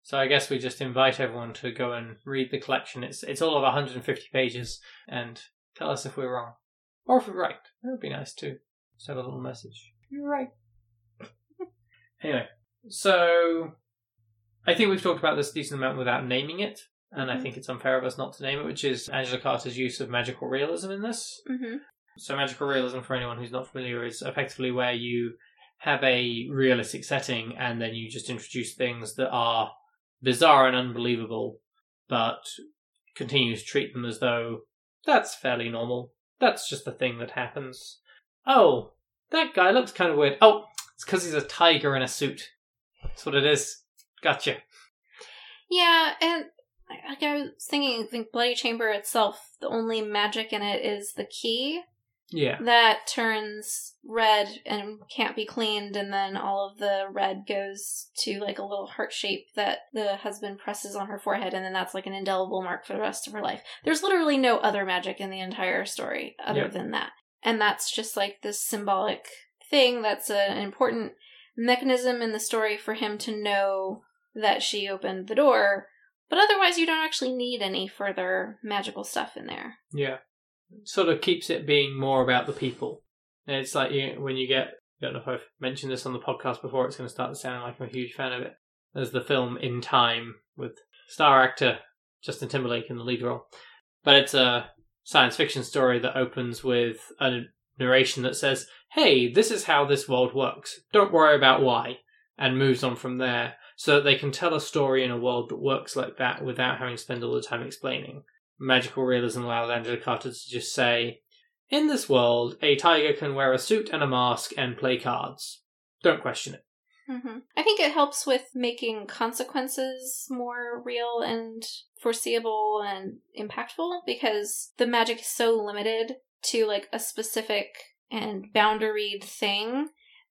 A: So I guess we just invite everyone to go and read the collection. It's it's all of 150 pages, and tell us if we're wrong or if we're right. That would be nice too. Just have a little message. You're right. anyway, so I think we've talked about this a decent amount without naming it, and I
B: Mhm.
A: think it's unfair of us not to name it, which is Angela Carter's use of magical realism in this.
B: mm-hmm.
A: So magical realism, for anyone who's not familiar, is effectively where you have a realistic setting and then you just introduce things that are bizarre and unbelievable, but continues to treat them as though that's fairly normal. That's just the thing that happens. Oh, that guy looks kind of weird. Oh, it's because he's a tiger in a suit. That's what it is. Gotcha.
B: Yeah, and like I was thinking, I think Bloody Chamber itself, the only magic in it is the key
A: Yeah.
B: that turns red and can't be cleaned, and then all of the red goes to like a little heart shape that the husband presses on her forehead, and then that's like an indelible mark for the rest of her life. There's literally no other magic in the entire story other
A: Yeah.
B: than that. And that's just like this symbolic thing that's an important mechanism in the story for him to know that she opened the door. But otherwise, you don't actually need any further magical stuff in there.
A: Yeah. Sort of keeps it being more about the people. And it's like you, when you get, I don't know if I've mentioned this on the podcast before, it's going to start sounding like I'm a huge fan of it. There's the film In Time with star actor Justin Timberlake in the lead role. But it's a science fiction story that opens with a narration that says, hey, this is how this world works. Don't worry about why. And moves on from there so that they can tell a story in a world that works like that without having to spend all the time explaining magical realism allows Angela Carter to just say, In this world, a tiger can wear a suit and a mask and play cards. Don't question it.
B: hmm I think it helps with making consequences more real and foreseeable and impactful because the magic is so limited to like a specific and boundaried thing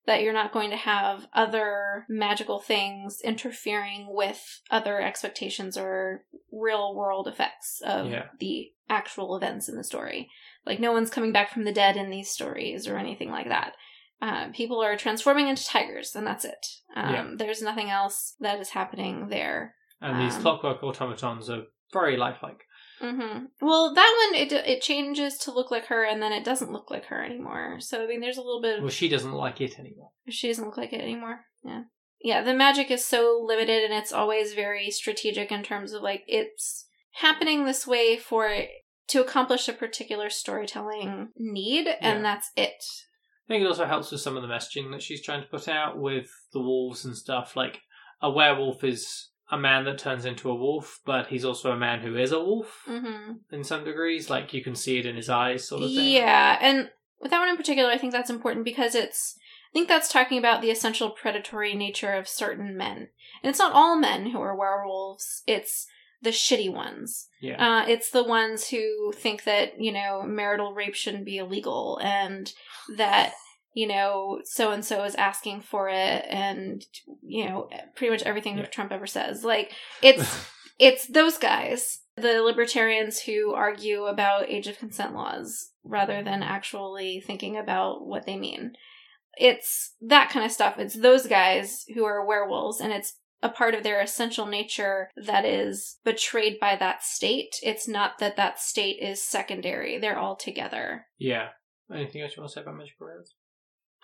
B: that you're not going to have other magical things interfering with other expectations or real world effects of
A: Yeah.
B: the actual events in the story. Like, no one's coming back from the dead in these stories or anything like that. Uh, people are transforming into tigers, and that's it. Um,
A: Yeah.
B: There's nothing else that is happening there.
A: And these
B: Um,
A: clockwork automatons are very lifelike.
B: Hmm Well, that one it it changes to look like her, and then it doesn't look like her anymore. So I mean, there's a little bit of
A: Well, she doesn't like it anymore.
B: she doesn't look like it anymore. Yeah, yeah. The magic is so limited, and it's always very strategic in terms of like it's happening this way for to accomplish a particular storytelling need,
A: Yeah.
B: and that's it.
A: I think it also helps with some of the messaging that she's trying to put out with the wolves and stuff. Like, a werewolf is a man that turns into a wolf, but he's also a man who is a wolf
B: hmm
A: in some degrees. Like, you can see it in his eyes, sort of thing.
B: Yeah, and with that one in particular, I think that's important because it's. I think that's talking about the essential predatory nature of certain men, and it's not all men who are werewolves. It's the shitty ones.
A: Yeah.
B: Uh, it's the ones who think that you know marital rape shouldn't be illegal, and that you know so and so is asking for it, and you know pretty much everything
A: Yeah.
B: Trump ever says. Like it's it's those guys, the libertarians who argue about age of consent laws rather than actually thinking about what they mean. It's that kind of stuff. It's those guys who are werewolves, and it's a part of their essential nature that is betrayed by that state. It's not that that state is secondary, they're all together.
A: yeah. Anything else you want to say about magical rails?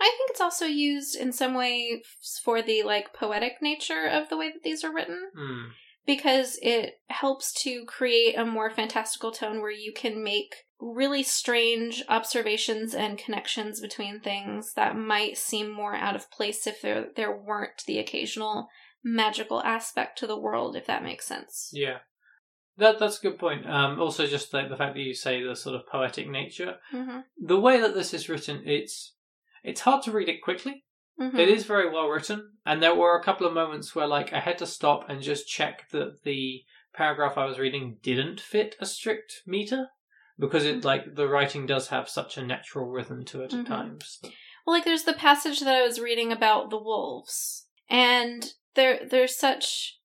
B: I think it's also used in some way for the like poetic nature of the way that these are written.
A: Hmm.
B: because it helps to create a more fantastical tone where you can make really strange observations and connections between things that might seem more out of place if there there weren't the occasional magical aspect to the world if that makes sense.
A: Yeah. That that's a good point. Um, also, just like the fact that you say the sort of poetic nature,
B: hmm
A: the way that this is written, it's it's hard to read it quickly.
B: hmm
A: It is very well written, and there were a couple of moments where like I had to stop and just check that the paragraph I was reading didn't fit a strict meter because it like the writing does have such a natural rhythm to it
B: Mhm.
A: at times.
B: Well, like there's the passage that I was reading about the wolves, and there there's such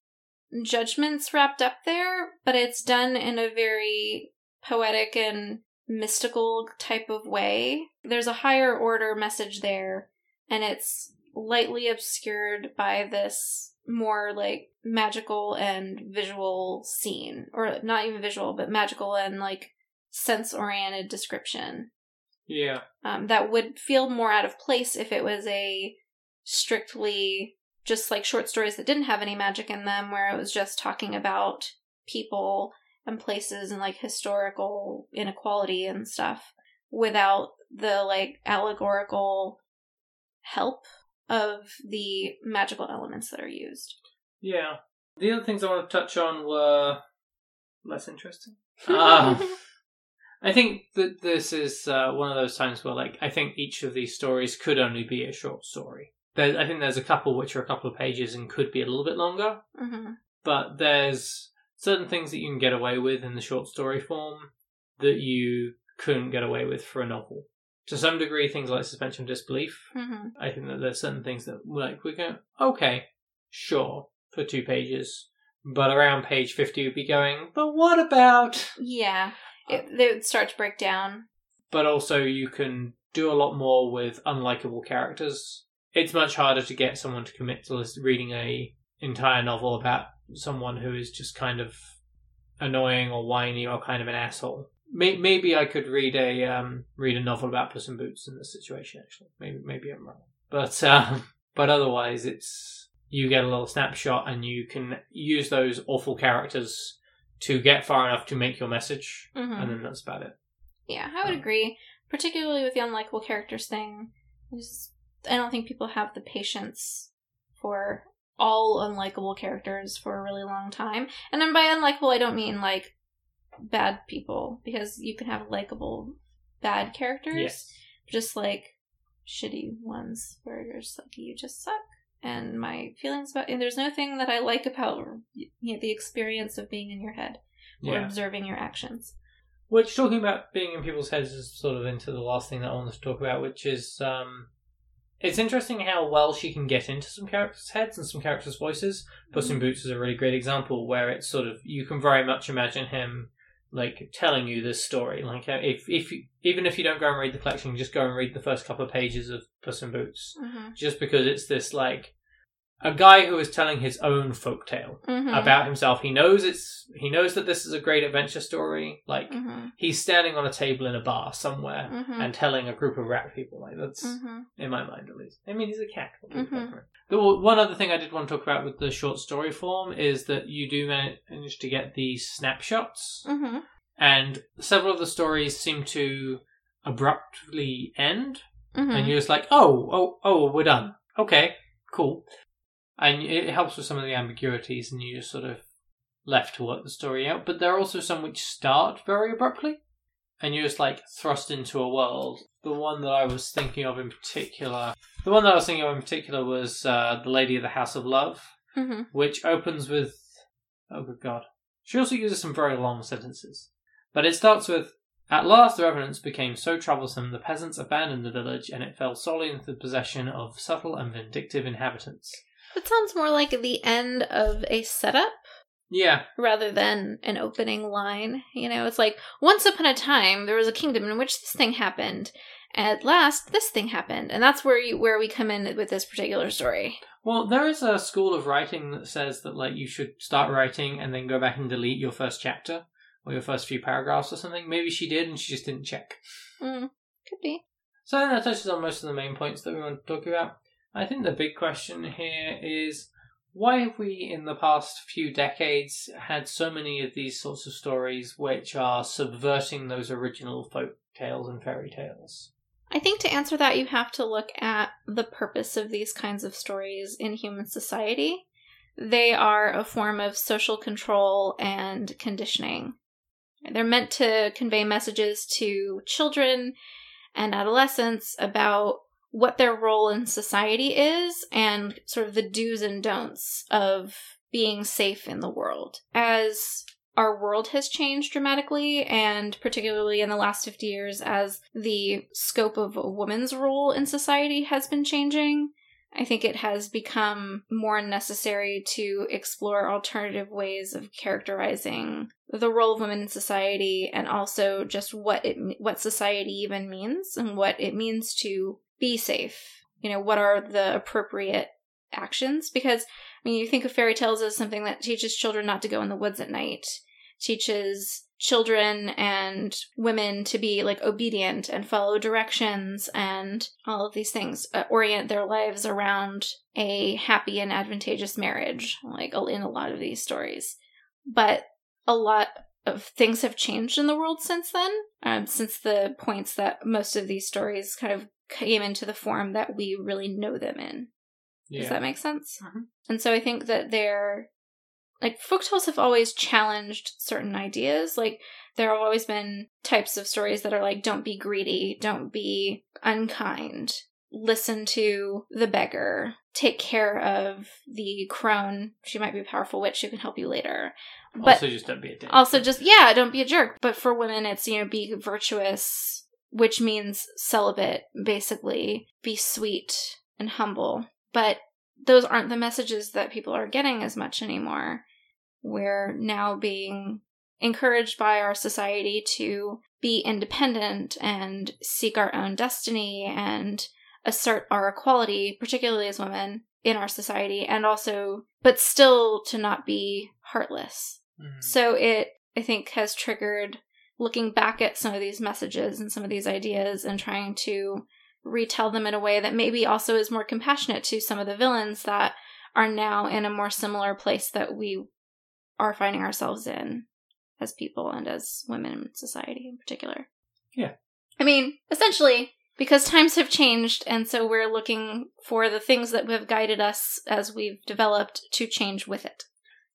B: judgments wrapped up there, but it's done in a very poetic and mystical type of way. There's a higher order message there, and it's lightly obscured by this more like magical and visual scene, or not even visual, but magical and like sense oriented description.
A: Yeah,
B: um, that would feel more out of place if it was a strictly just like short stories that didn't have any magic in them, where it was just talking about people and places and like historical inequality and stuff without the like allegorical help of the magical elements that are used.
A: yeah. The other things I want to touch on were less interesting. Ah. I think that this is uh, one of those times where, like, I think each of these stories could only be a short story. There, I think there's a couple which are a couple of pages and could be a little bit longer,
B: hmm
A: but there's certain things that you can get away with in the short story form that you couldn't get away with for a novel. To some degree, things like suspension of disbelief.
B: hmm
A: I think that there's certain things that, like, we go, okay, sure, for two pages. But around page 50, you'd be going, but what about
B: Yeah, it, they would start to break down.
A: but also you can do a lot more with unlikable characters. It's much harder to get someone to commit to reading a entire novel about someone who is just kind of annoying or whiny or kind of an asshole. Maybe I could read a um, read a novel about Puss in Boots in this situation. Actually, maybe maybe I'm wrong, but um, but otherwise, it's you get a little snapshot and you can use those awful characters to get far enough to make your message,
B: hmm
A: and then that's about it.
B: Yeah, I would
A: Um,
B: agree. Particularly with the unlikable characters thing. I just- I don't think people have the patience for all unlikable characters for a really long time. And then by unlikable, I don't mean like bad people, because you can have likable bad characters.
A: Yes.
B: Just like shitty ones where you're just like, you just suck. And my feelings about, and there's no thing that I like about you know, the experience of being in your head or
A: Yeah.
B: observing your actions.
A: Which talking about being in people's heads is sort of into the last thing that I wanted to talk about, which is um, it's interesting how well she can get into some characters' heads and some characters' voices. Puss in Boots is a really great example where it's sort of you can very much imagine him like telling you this story. Like uh, if if you, even if you don't go and read the collection, just go and read the first couple of pages of Puss in Boots,
B: Mm-hmm.
A: just because it's this like a guy who is telling his own folktale
B: Mm-hmm.
A: about himself. He knows it's he knows that this is a great adventure story. Like
B: Mm-hmm.
A: he's standing on a table in a bar somewhere
B: Mm-hmm.
A: and telling a group of rat people. Like that's
B: Mm-hmm.
A: in my mind at least. I mean, he's a cat. What do you
B: Mhm.
A: expect from him? The one other thing I did want to talk about with the short story form is that you do manage to get these snapshots,
B: Mm-hmm.
A: and several of the stories seem to abruptly end,
B: Mm-hmm.
A: and you're just like, oh, oh, oh, we're done. Okay, cool. And it helps with some of the ambiguities, and you just sort of left to work the story out. But there are also some which start very abruptly, and you're just like thrust into a world. The one that I was thinking of in particular, the one that I was thinking of in particular was uh, the Lady of the House of Love,
B: Mm-hmm.
A: which opens with, oh good god. She also uses some very long sentences, but it starts with. At last, the revenants became so troublesome, the peasants abandoned the village, and it fell solely into the possession of subtle and vindictive inhabitants.
B: It sounds more like the end of a setup
A: Yeah,
B: rather than an opening line. You know, it's like once upon a time there was a kingdom in which this thing happened. At last, this thing happened, and that's where you where we come in with this particular story.
A: Well, there is a school of writing that says that like you should start writing and then go back and delete your first chapter or your first few paragraphs or something. Maybe she did and she just didn't check.
B: Mm, could be.
A: So I think that touches on most of the main points that we want to talk about. I think the big question here is why have we in the past few decades had so many of these sorts of stories which are subverting those original folk tales and fairy tales?
B: I think to answer that, you have to look at the purpose of these kinds of stories in human society. They are a form of social control and conditioning. They're meant to convey messages to children and adolescents about what their role in society is and sort of the do's and don'ts of being safe in the world. As our world has changed dramatically, and particularly in the last 50 years, as the scope of a woman's role in society has been changing, I think it has become more necessary to explore alternative ways of characterizing the role of women in society and also just what it what society even means and what it means to be safe. You know, what are the appropriate actions because I mean, you think of fairy tales as something that teaches children not to go in the woods at night, teaches children and women to be like obedient and follow directions and all of these things, uh, orient their lives around a happy and advantageous marriage, like in a lot of these stories. But a lot things have changed in the world since then, um, since the points that most of these stories kind of came into the form that we really know them in.
A: Yeah.
B: Does that make sense?
A: Mhm.
B: And so I think that they're like folktales have always challenged certain ideas. Like there have always been types of stories that are like, don't be greedy, don't be unkind, listen to the beggar, take care of the crone. She might be a powerful witch who can help you later. But
A: also, just don't be a dick.
B: also just yeah don't be a jerk but for women it's you know be virtuous which means celibate basically be sweet and humble but those aren't the messages that people are getting as much anymore we're now being encouraged by our society to be independent and seek our own destiny and assert our equality particularly as women in our society and also but still to not be heartless
A: Mhm.
B: so it, I think, has triggered looking back at some of these messages and some of these ideas and trying to retell them in a way that maybe also is more compassionate to some of the villains that are now in a more similar place that we are finding ourselves in as people and as women in society in particular.
A: Yeah.
B: I mean, essentially, because times have changed, and so we're looking for the things that have guided us as we've developed to change with it.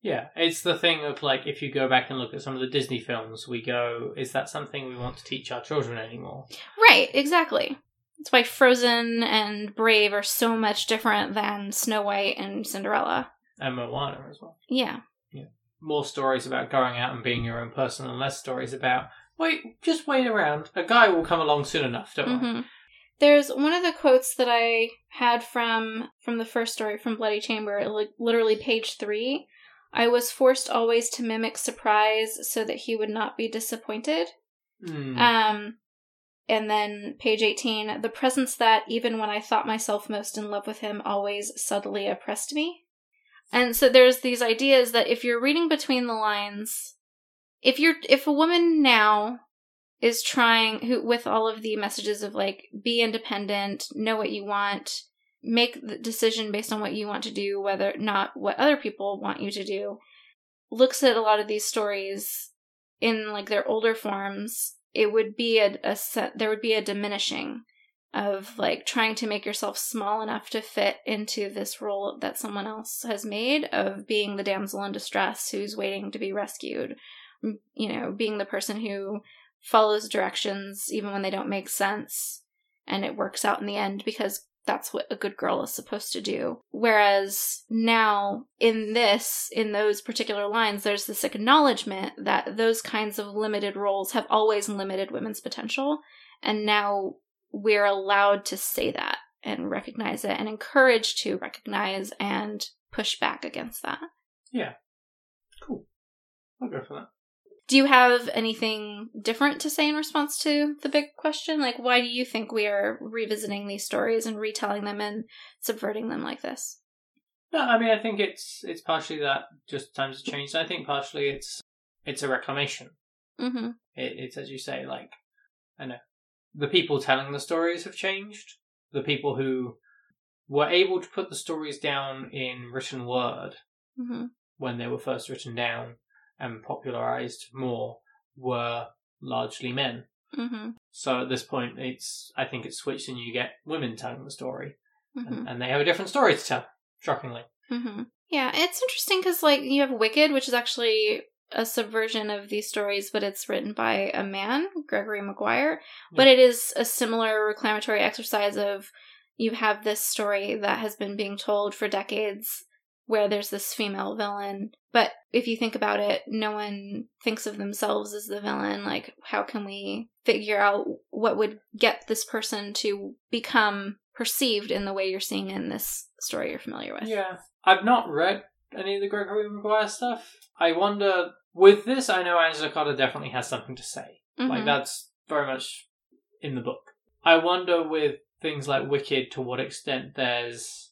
A: Yeah, it's the thing of like if you go back and look at some of the Disney films, we go, is that something we want to teach our children anymore?
B: Right, exactly. That's why Frozen and Brave are so much different than Snow White and Cinderella.
A: And Moana as well.
B: Yeah.
A: yeah More stories about going out and being your own person, and less stories about wait, just wait around. A guy will come along soon enough, don't worry.
B: hmm There's one of the quotes that I had from from the first story from Bloody Chamber, like literally page three. I was forced always to mimic surprise so that he would not be disappointed.
A: Hmm.
B: Um, and then page 18, the presence that, even when I thought myself most in love with him, always subtly oppressed me. And so there's these ideas that if you're reading between the lines, if you're, if a woman now is trying, who, with all of the messages of like, be independent, know what you want, make the decision based on what you want to do, whether not what other people want you to do, looks at a lot of these stories in like their older forms it would be a, a set there would be a diminishing of like trying to make yourself small enough to fit into this role that someone else has made of being the damsel in distress who's waiting to be rescued you know being the person who follows directions even when they don't make sense and it works out in the end because that's what a good girl is supposed to do. Whereas now, in this, in those particular lines, there's this acknowledgement that those kinds of limited roles have always limited women's potential. And now we're allowed to say that and recognize it and encouraged to recognize and push back against that. Yeah.
A: Cool. I'll go for that.
B: Do you have anything different to say in response to the big question? Like, why do you think we are revisiting these stories and retelling them and subverting them like this?
A: No, I mean I think it's it's partially that just times have changed. I think partially it's it's a reclamation.
B: Mm-hmm.
A: It, it's as you say, like I know the people telling the stories have changed. The people who were able to put the stories down in written word
B: Mm-hmm.
A: when they were first written down and popularized more were largely men.
B: Mm-hmm.
A: So at this point, it's I think it's switched and you get women telling the story,
B: Mm-hmm.
A: and, and they have a different story to tell. Shockingly,
B: Mm-hmm. Yeah, it's interesting because like you have Wicked, which is actually a subversion of these stories, but it's written by a man, Gregory Maguire. But it is a similar reclamatory exercise of you have this story that has been being told for decades where there's this female villain. But if you think about it, no one thinks of themselves as the villain. Like, how can we figure out what would get this person to become perceived in the way you're seeing in this story you're familiar with?
A: yeah. I've not read any of the Gregory Maguire stuff. I wonder with this. I know Angela Carter definitely has something to say. Like
B: Mhm.
A: that's very much in the book. I wonder with things like Wicked to what extent there's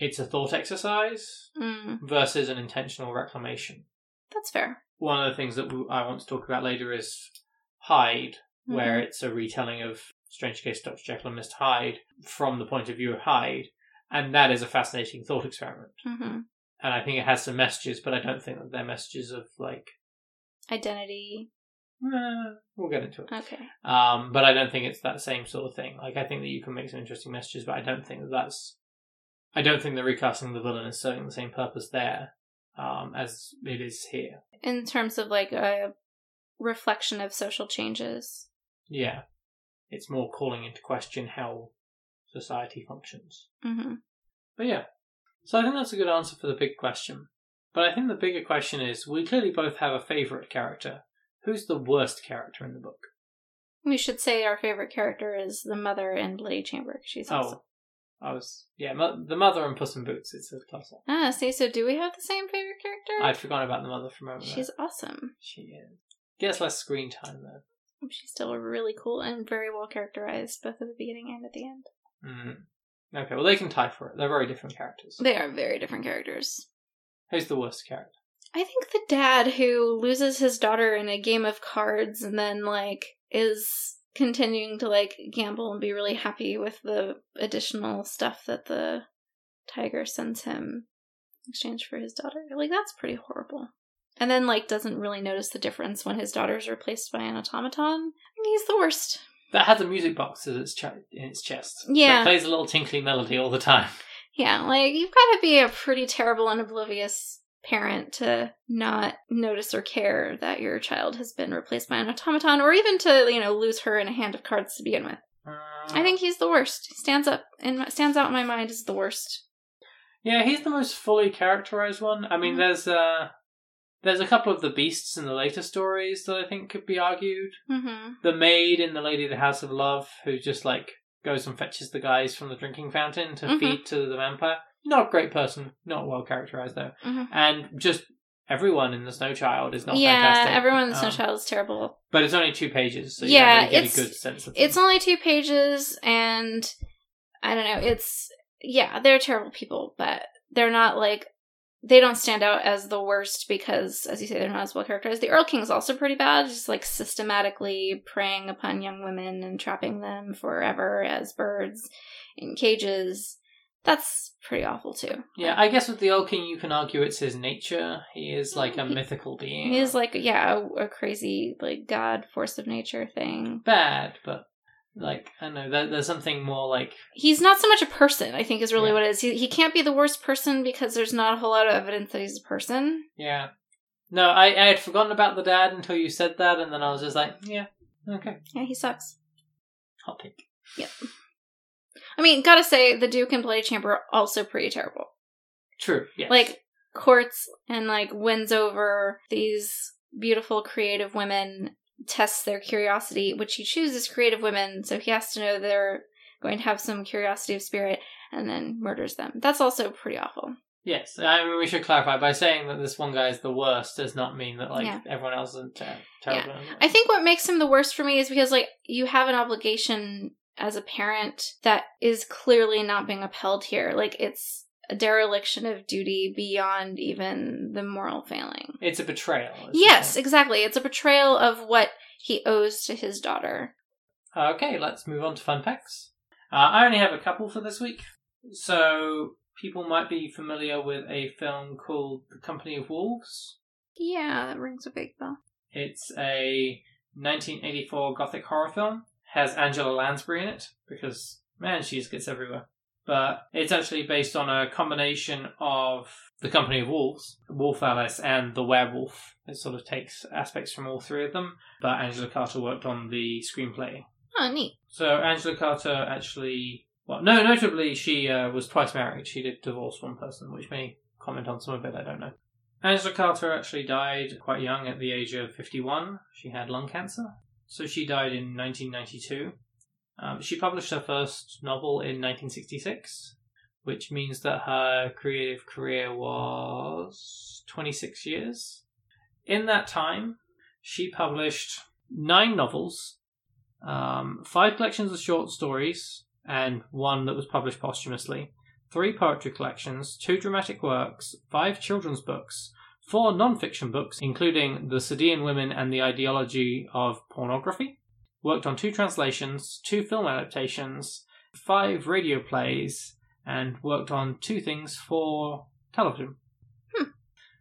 A: it's a thought exercise
B: Mm,
A: versus an intentional reclamation.
B: that's fair.
A: One of the things that I want to talk about later is Hyde, where
B: Mhm.
A: it's a retelling of Strange Case of Dr. Jekyll and Mr. Hyde from the point of view of Hyde, and that is a fascinating thought experiment.
B: Mhm.
A: And I think it has some messages, but I don't think that they're messages of like.
B: Identity.
A: eh, we'll get into it.
B: Okay.
A: Um, but I don't think it's that same sort of thing. Like I think that you can make some interesting messages, but I don't think that that's. I don't think the recasting of the villain is serving the same purpose there um, as it is here.
B: In terms of like a reflection of social changes.
A: Yeah, it's more calling into question how society functions.
B: hmm
A: But yeah, so I think that's a good answer for the big question. But I think the bigger question is: we clearly both have a favorite character. Who's the worst character in the book?
B: We should say our favorite character is the mother in Bloody Chamber. She's awesome.
A: I was yeah, mo- the mother and Puss in Boots. It's a close up.
B: Ah, see, so do we have the same favorite character?
A: I'd forgotten about the mother for a moment.
B: She's awesome.
A: She is. Gets less screen time though.
B: She's still really cool and very well characterized, both at the beginning and at the end.
A: Mm. Okay, well they can tie for it. They're very different characters.
B: They are very different characters.
A: Who's the worst character?
B: I think the dad who loses his daughter in a game of cards and then like is continuing to like gamble and be really happy with the additional stuff that the tiger sends him in exchange for his daughter. Like that's pretty horrible. And then like doesn't really notice the difference when his daughter's replaced by an automaton. I mean, he's the worst.
A: That has a music box as its ch- in its chest.
B: Yeah.
A: That plays a little tinkly melody all the time.
B: Yeah, like you've got to be a pretty terrible and oblivious parent to not notice or care that your child has been replaced by an automaton, or even to you know lose her in a hand of cards to begin with.
A: Uh,
B: I think he's the worst. He stands up and stands out in my mind as the worst.
A: Yeah, he's the most fully characterized one. I mean,
B: Mhm.
A: there's uh, there's a couple of the beasts in the later stories that I think could be argued.
B: Mm-hmm.
A: The maid in the Lady of the House of Love, who just like goes and fetches the guys from the drinking fountain to
B: Mhm.
A: feed to the vampire. Not a great person, not well characterized though,
B: Mhm.
A: and just everyone in the Snow Child is not
B: yeah,
A: fantastic.
B: everyone in the Snow
A: Um,
B: Child is terrible.
A: but it's only two pages, so
B: Yeah,
A: really get
B: it's-
A: a good sense of.
B: It's
A: them.
B: only two pages, and I don't know. It's yeah, they're terrible people, but they're not like they don't stand out as the worst because, as you say, they're not as well characterized. The Erl-King is also pretty bad, just like systematically preying upon young women and trapping them forever as birds in cages. That's pretty awful too.
A: Yeah, I guess with the Erl-King, you can argue it's his nature. He is like a mythical being.
B: He is like yeah, a, a crazy like god force of nature thing.
A: bad, but like I don't know, there, there's something more like
B: he's not so much a person i think is really
A: Yeah.
B: what it is he, he can't be the worst person because there's not a whole lot of evidence that he's a person
A: yeah. No, I I had forgotten about the dad until you said that, and then I was just like, yeah, okay,
B: yeah he sucks
A: hot take.
B: I mean gotta say the duke and bloody chamber are also pretty terrible
A: True. Yes.
B: like courts and like wins over these beautiful creative women tests their curiosity which he chooses creative women so he has to know they're going to have some curiosity of spirit and then murders them that's also pretty awful
A: yes. I mean, we should clarify by saying that this one guy is the worst does not mean that like
B: Yeah.
A: everyone else is ter- terrible.
B: I think what makes him the worst for me is because like you have an obligation as a parent that is clearly not being upheld here. Like it's a dereliction of duty beyond even the moral failing.
A: it's a betrayal.
B: Yes,
A: thing.
B: exactly. It's a betrayal of what he owes to his daughter.
A: Okay, let's move on to fun facts. Uh, I only have a couple for this week. So, people might be familiar with a film called The Company of Wolves.
B: Yeah, that rings a big bell.
A: It's a 1984 gothic horror film. Has Angela Lansbury in it because man, she just gets everywhere. But it's actually based on a combination of The Company of Wolves, Wolf Alice, and The Werewolf. It sort of takes aspects from all three of them. But Angela Carter worked on the screenplay.
B: Oh, neat.
A: So Angela Carter actually, well, no, notably she uh, was twice married. She did divorce one person, which may comment on some of it. I don't know. Angela Carter actually died quite young, at the age of fifty-one. She had lung cancer, so she died in nineteen ninety-two. Um, she published her first novel in nineteen sixty-six, which means that her creative career was twenty-six years. In that time, she published nine novels um, five collections of short stories, and one that was published posthumously, three poetry collections, two dramatic works, five children's books, four non fiction books, including The Sadeian Women and the Ideology of Pornography, worked on two translations, two film adaptations, five radio plays, and worked on two things for television. Hmm.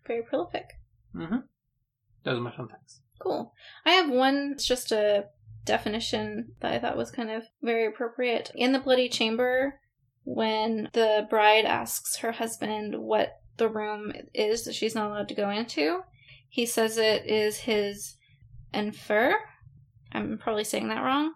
B: Very prolific.
A: Mm-hmm. Those are my fun facts.
B: Cool. I have one. It's just a definition that I thought was kind of very appropriate. In the Bloody Chamber, when the bride asks her husband what the room is that she's not allowed to go into, he says it is his enfer. I'm probably saying that wrong.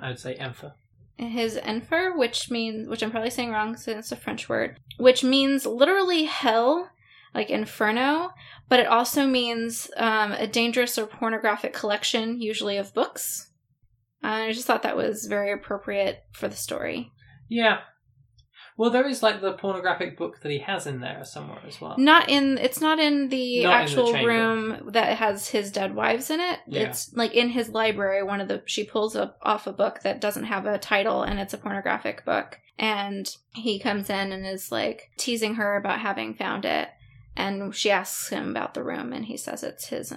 A: I'd say Empha.
B: His enfer, which means, which I'm probably saying wrong since it's a French word, which means literally hell, like inferno, but it also means um, a dangerous or pornographic collection, usually of books. I just thought that was very appropriate for the story.
A: Yeah. Well, there is like the pornographic book that he has in there somewhere as well.
B: Not in it's not in the
A: Not in the
B: actual
A: chamber.
B: room that has his dead wives in it.
A: Yeah.
B: It's like in his library. One of the she pulls up off a book that doesn't have a title and it's a pornographic book. And he comes in and is like teasing her about having found it. And she asks him about the room and he says it's his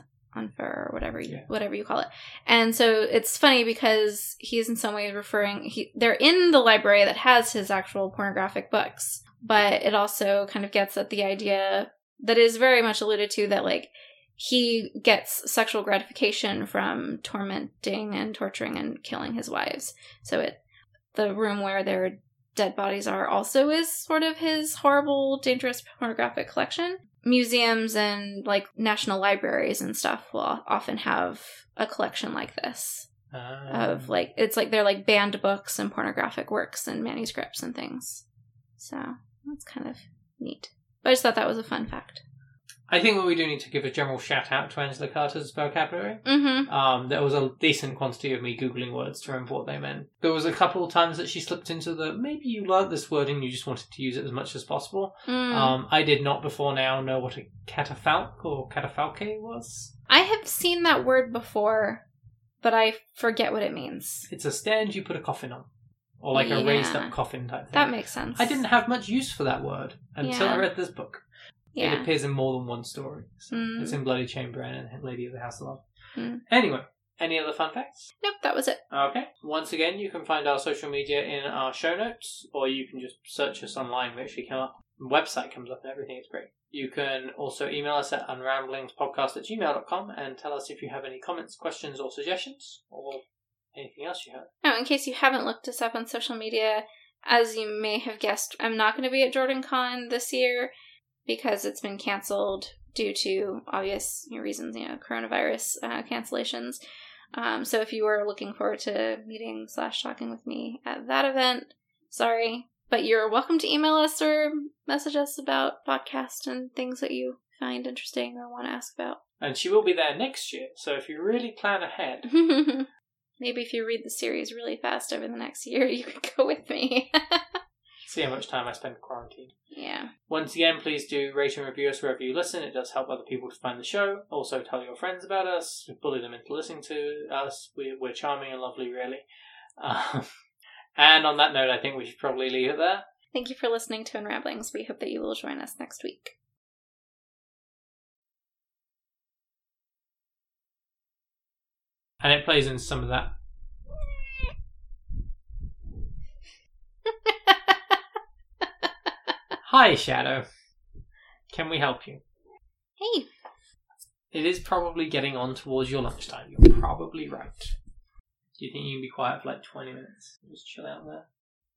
B: or whatever you
A: Yeah.
B: whatever you call it. And so it's funny because he's in some ways referring he they're in the library that has his actual pornographic books, but it also kind of gets at the idea that is very much alluded to that like he gets sexual gratification from tormenting and torturing and killing his wives. So it the room where their dead bodies are also is sort of his horrible, dangerous pornographic collection. Museums and like national libraries and stuff will often have a collection like this
A: Um,
B: of like it's like they're like banned books and pornographic works and manuscripts and things. So that's kind of neat. But I just thought that was a fun fact.
A: I think that we do need to give a general shout out to Angela Carter's vocabulary.
B: Mm-hmm.
A: Um, there was a decent quantity of me googling words to remember what they meant. There was a couple of times that she slipped into the maybe you learnt this word and you just wanted to use it as much as possible.
B: Mm.
A: Um, I did not before now know what a catafalque or catafalque was.
B: I have seen that word before, but I forget what it means.
A: It's a stand you put a coffin on, or like a raised up coffin type thing.
B: That makes sense.
A: I didn't have much use for that word until
B: Yeah.
A: I read this book. It appears in more than one story. So
B: Mm.
A: It's in Bloody Chamberlain and Lady of the House of Love.
B: Mm.
A: Anyway, any other fun facts?
B: Nope, that was it.
A: Okay. Once again, you can find our social media in our show notes, or you can just search us online. We actually come up. Website comes up and everything. It's great. You can also email us at unramblingspodcast at gmail.com and tell us if you have any comments, questions, or suggestions, or anything else you have.
B: Now, in case you haven't looked us up on social media, as you may have guessed, I'm not going to be at Jordan Con this year because it's been canceled due to obvious reasons, you know, coronavirus uh, cancellations. Um, so if you were looking forward to meeting slash talking with me at that event, sorry, but you're welcome to email us or message us about podcasts and things that you find interesting or want to ask about.
A: And she will be there next year, so if you really plan ahead,
B: Maybe if you read the series really fast over the next year, you could go with me.
A: see how much time I spend quarantined.
B: yeah.
A: Once again, please do rate and review us wherever you listen. It does help other people to find the show. Also, tell your friends about us. Bully them into listening to us. We're, we're charming and lovely, really. Um, and on that note, I think we should probably leave it there.
B: Thank you for listening to Unramblings. We hope that you will join us next week.
A: And it plays in some of that. Hi, Shadow. Can we help you?
B: hey,
A: It is probably getting on towards your lunchtime. You're probably right. Do you think you can be quiet for like 20 minutes? Just chill out there?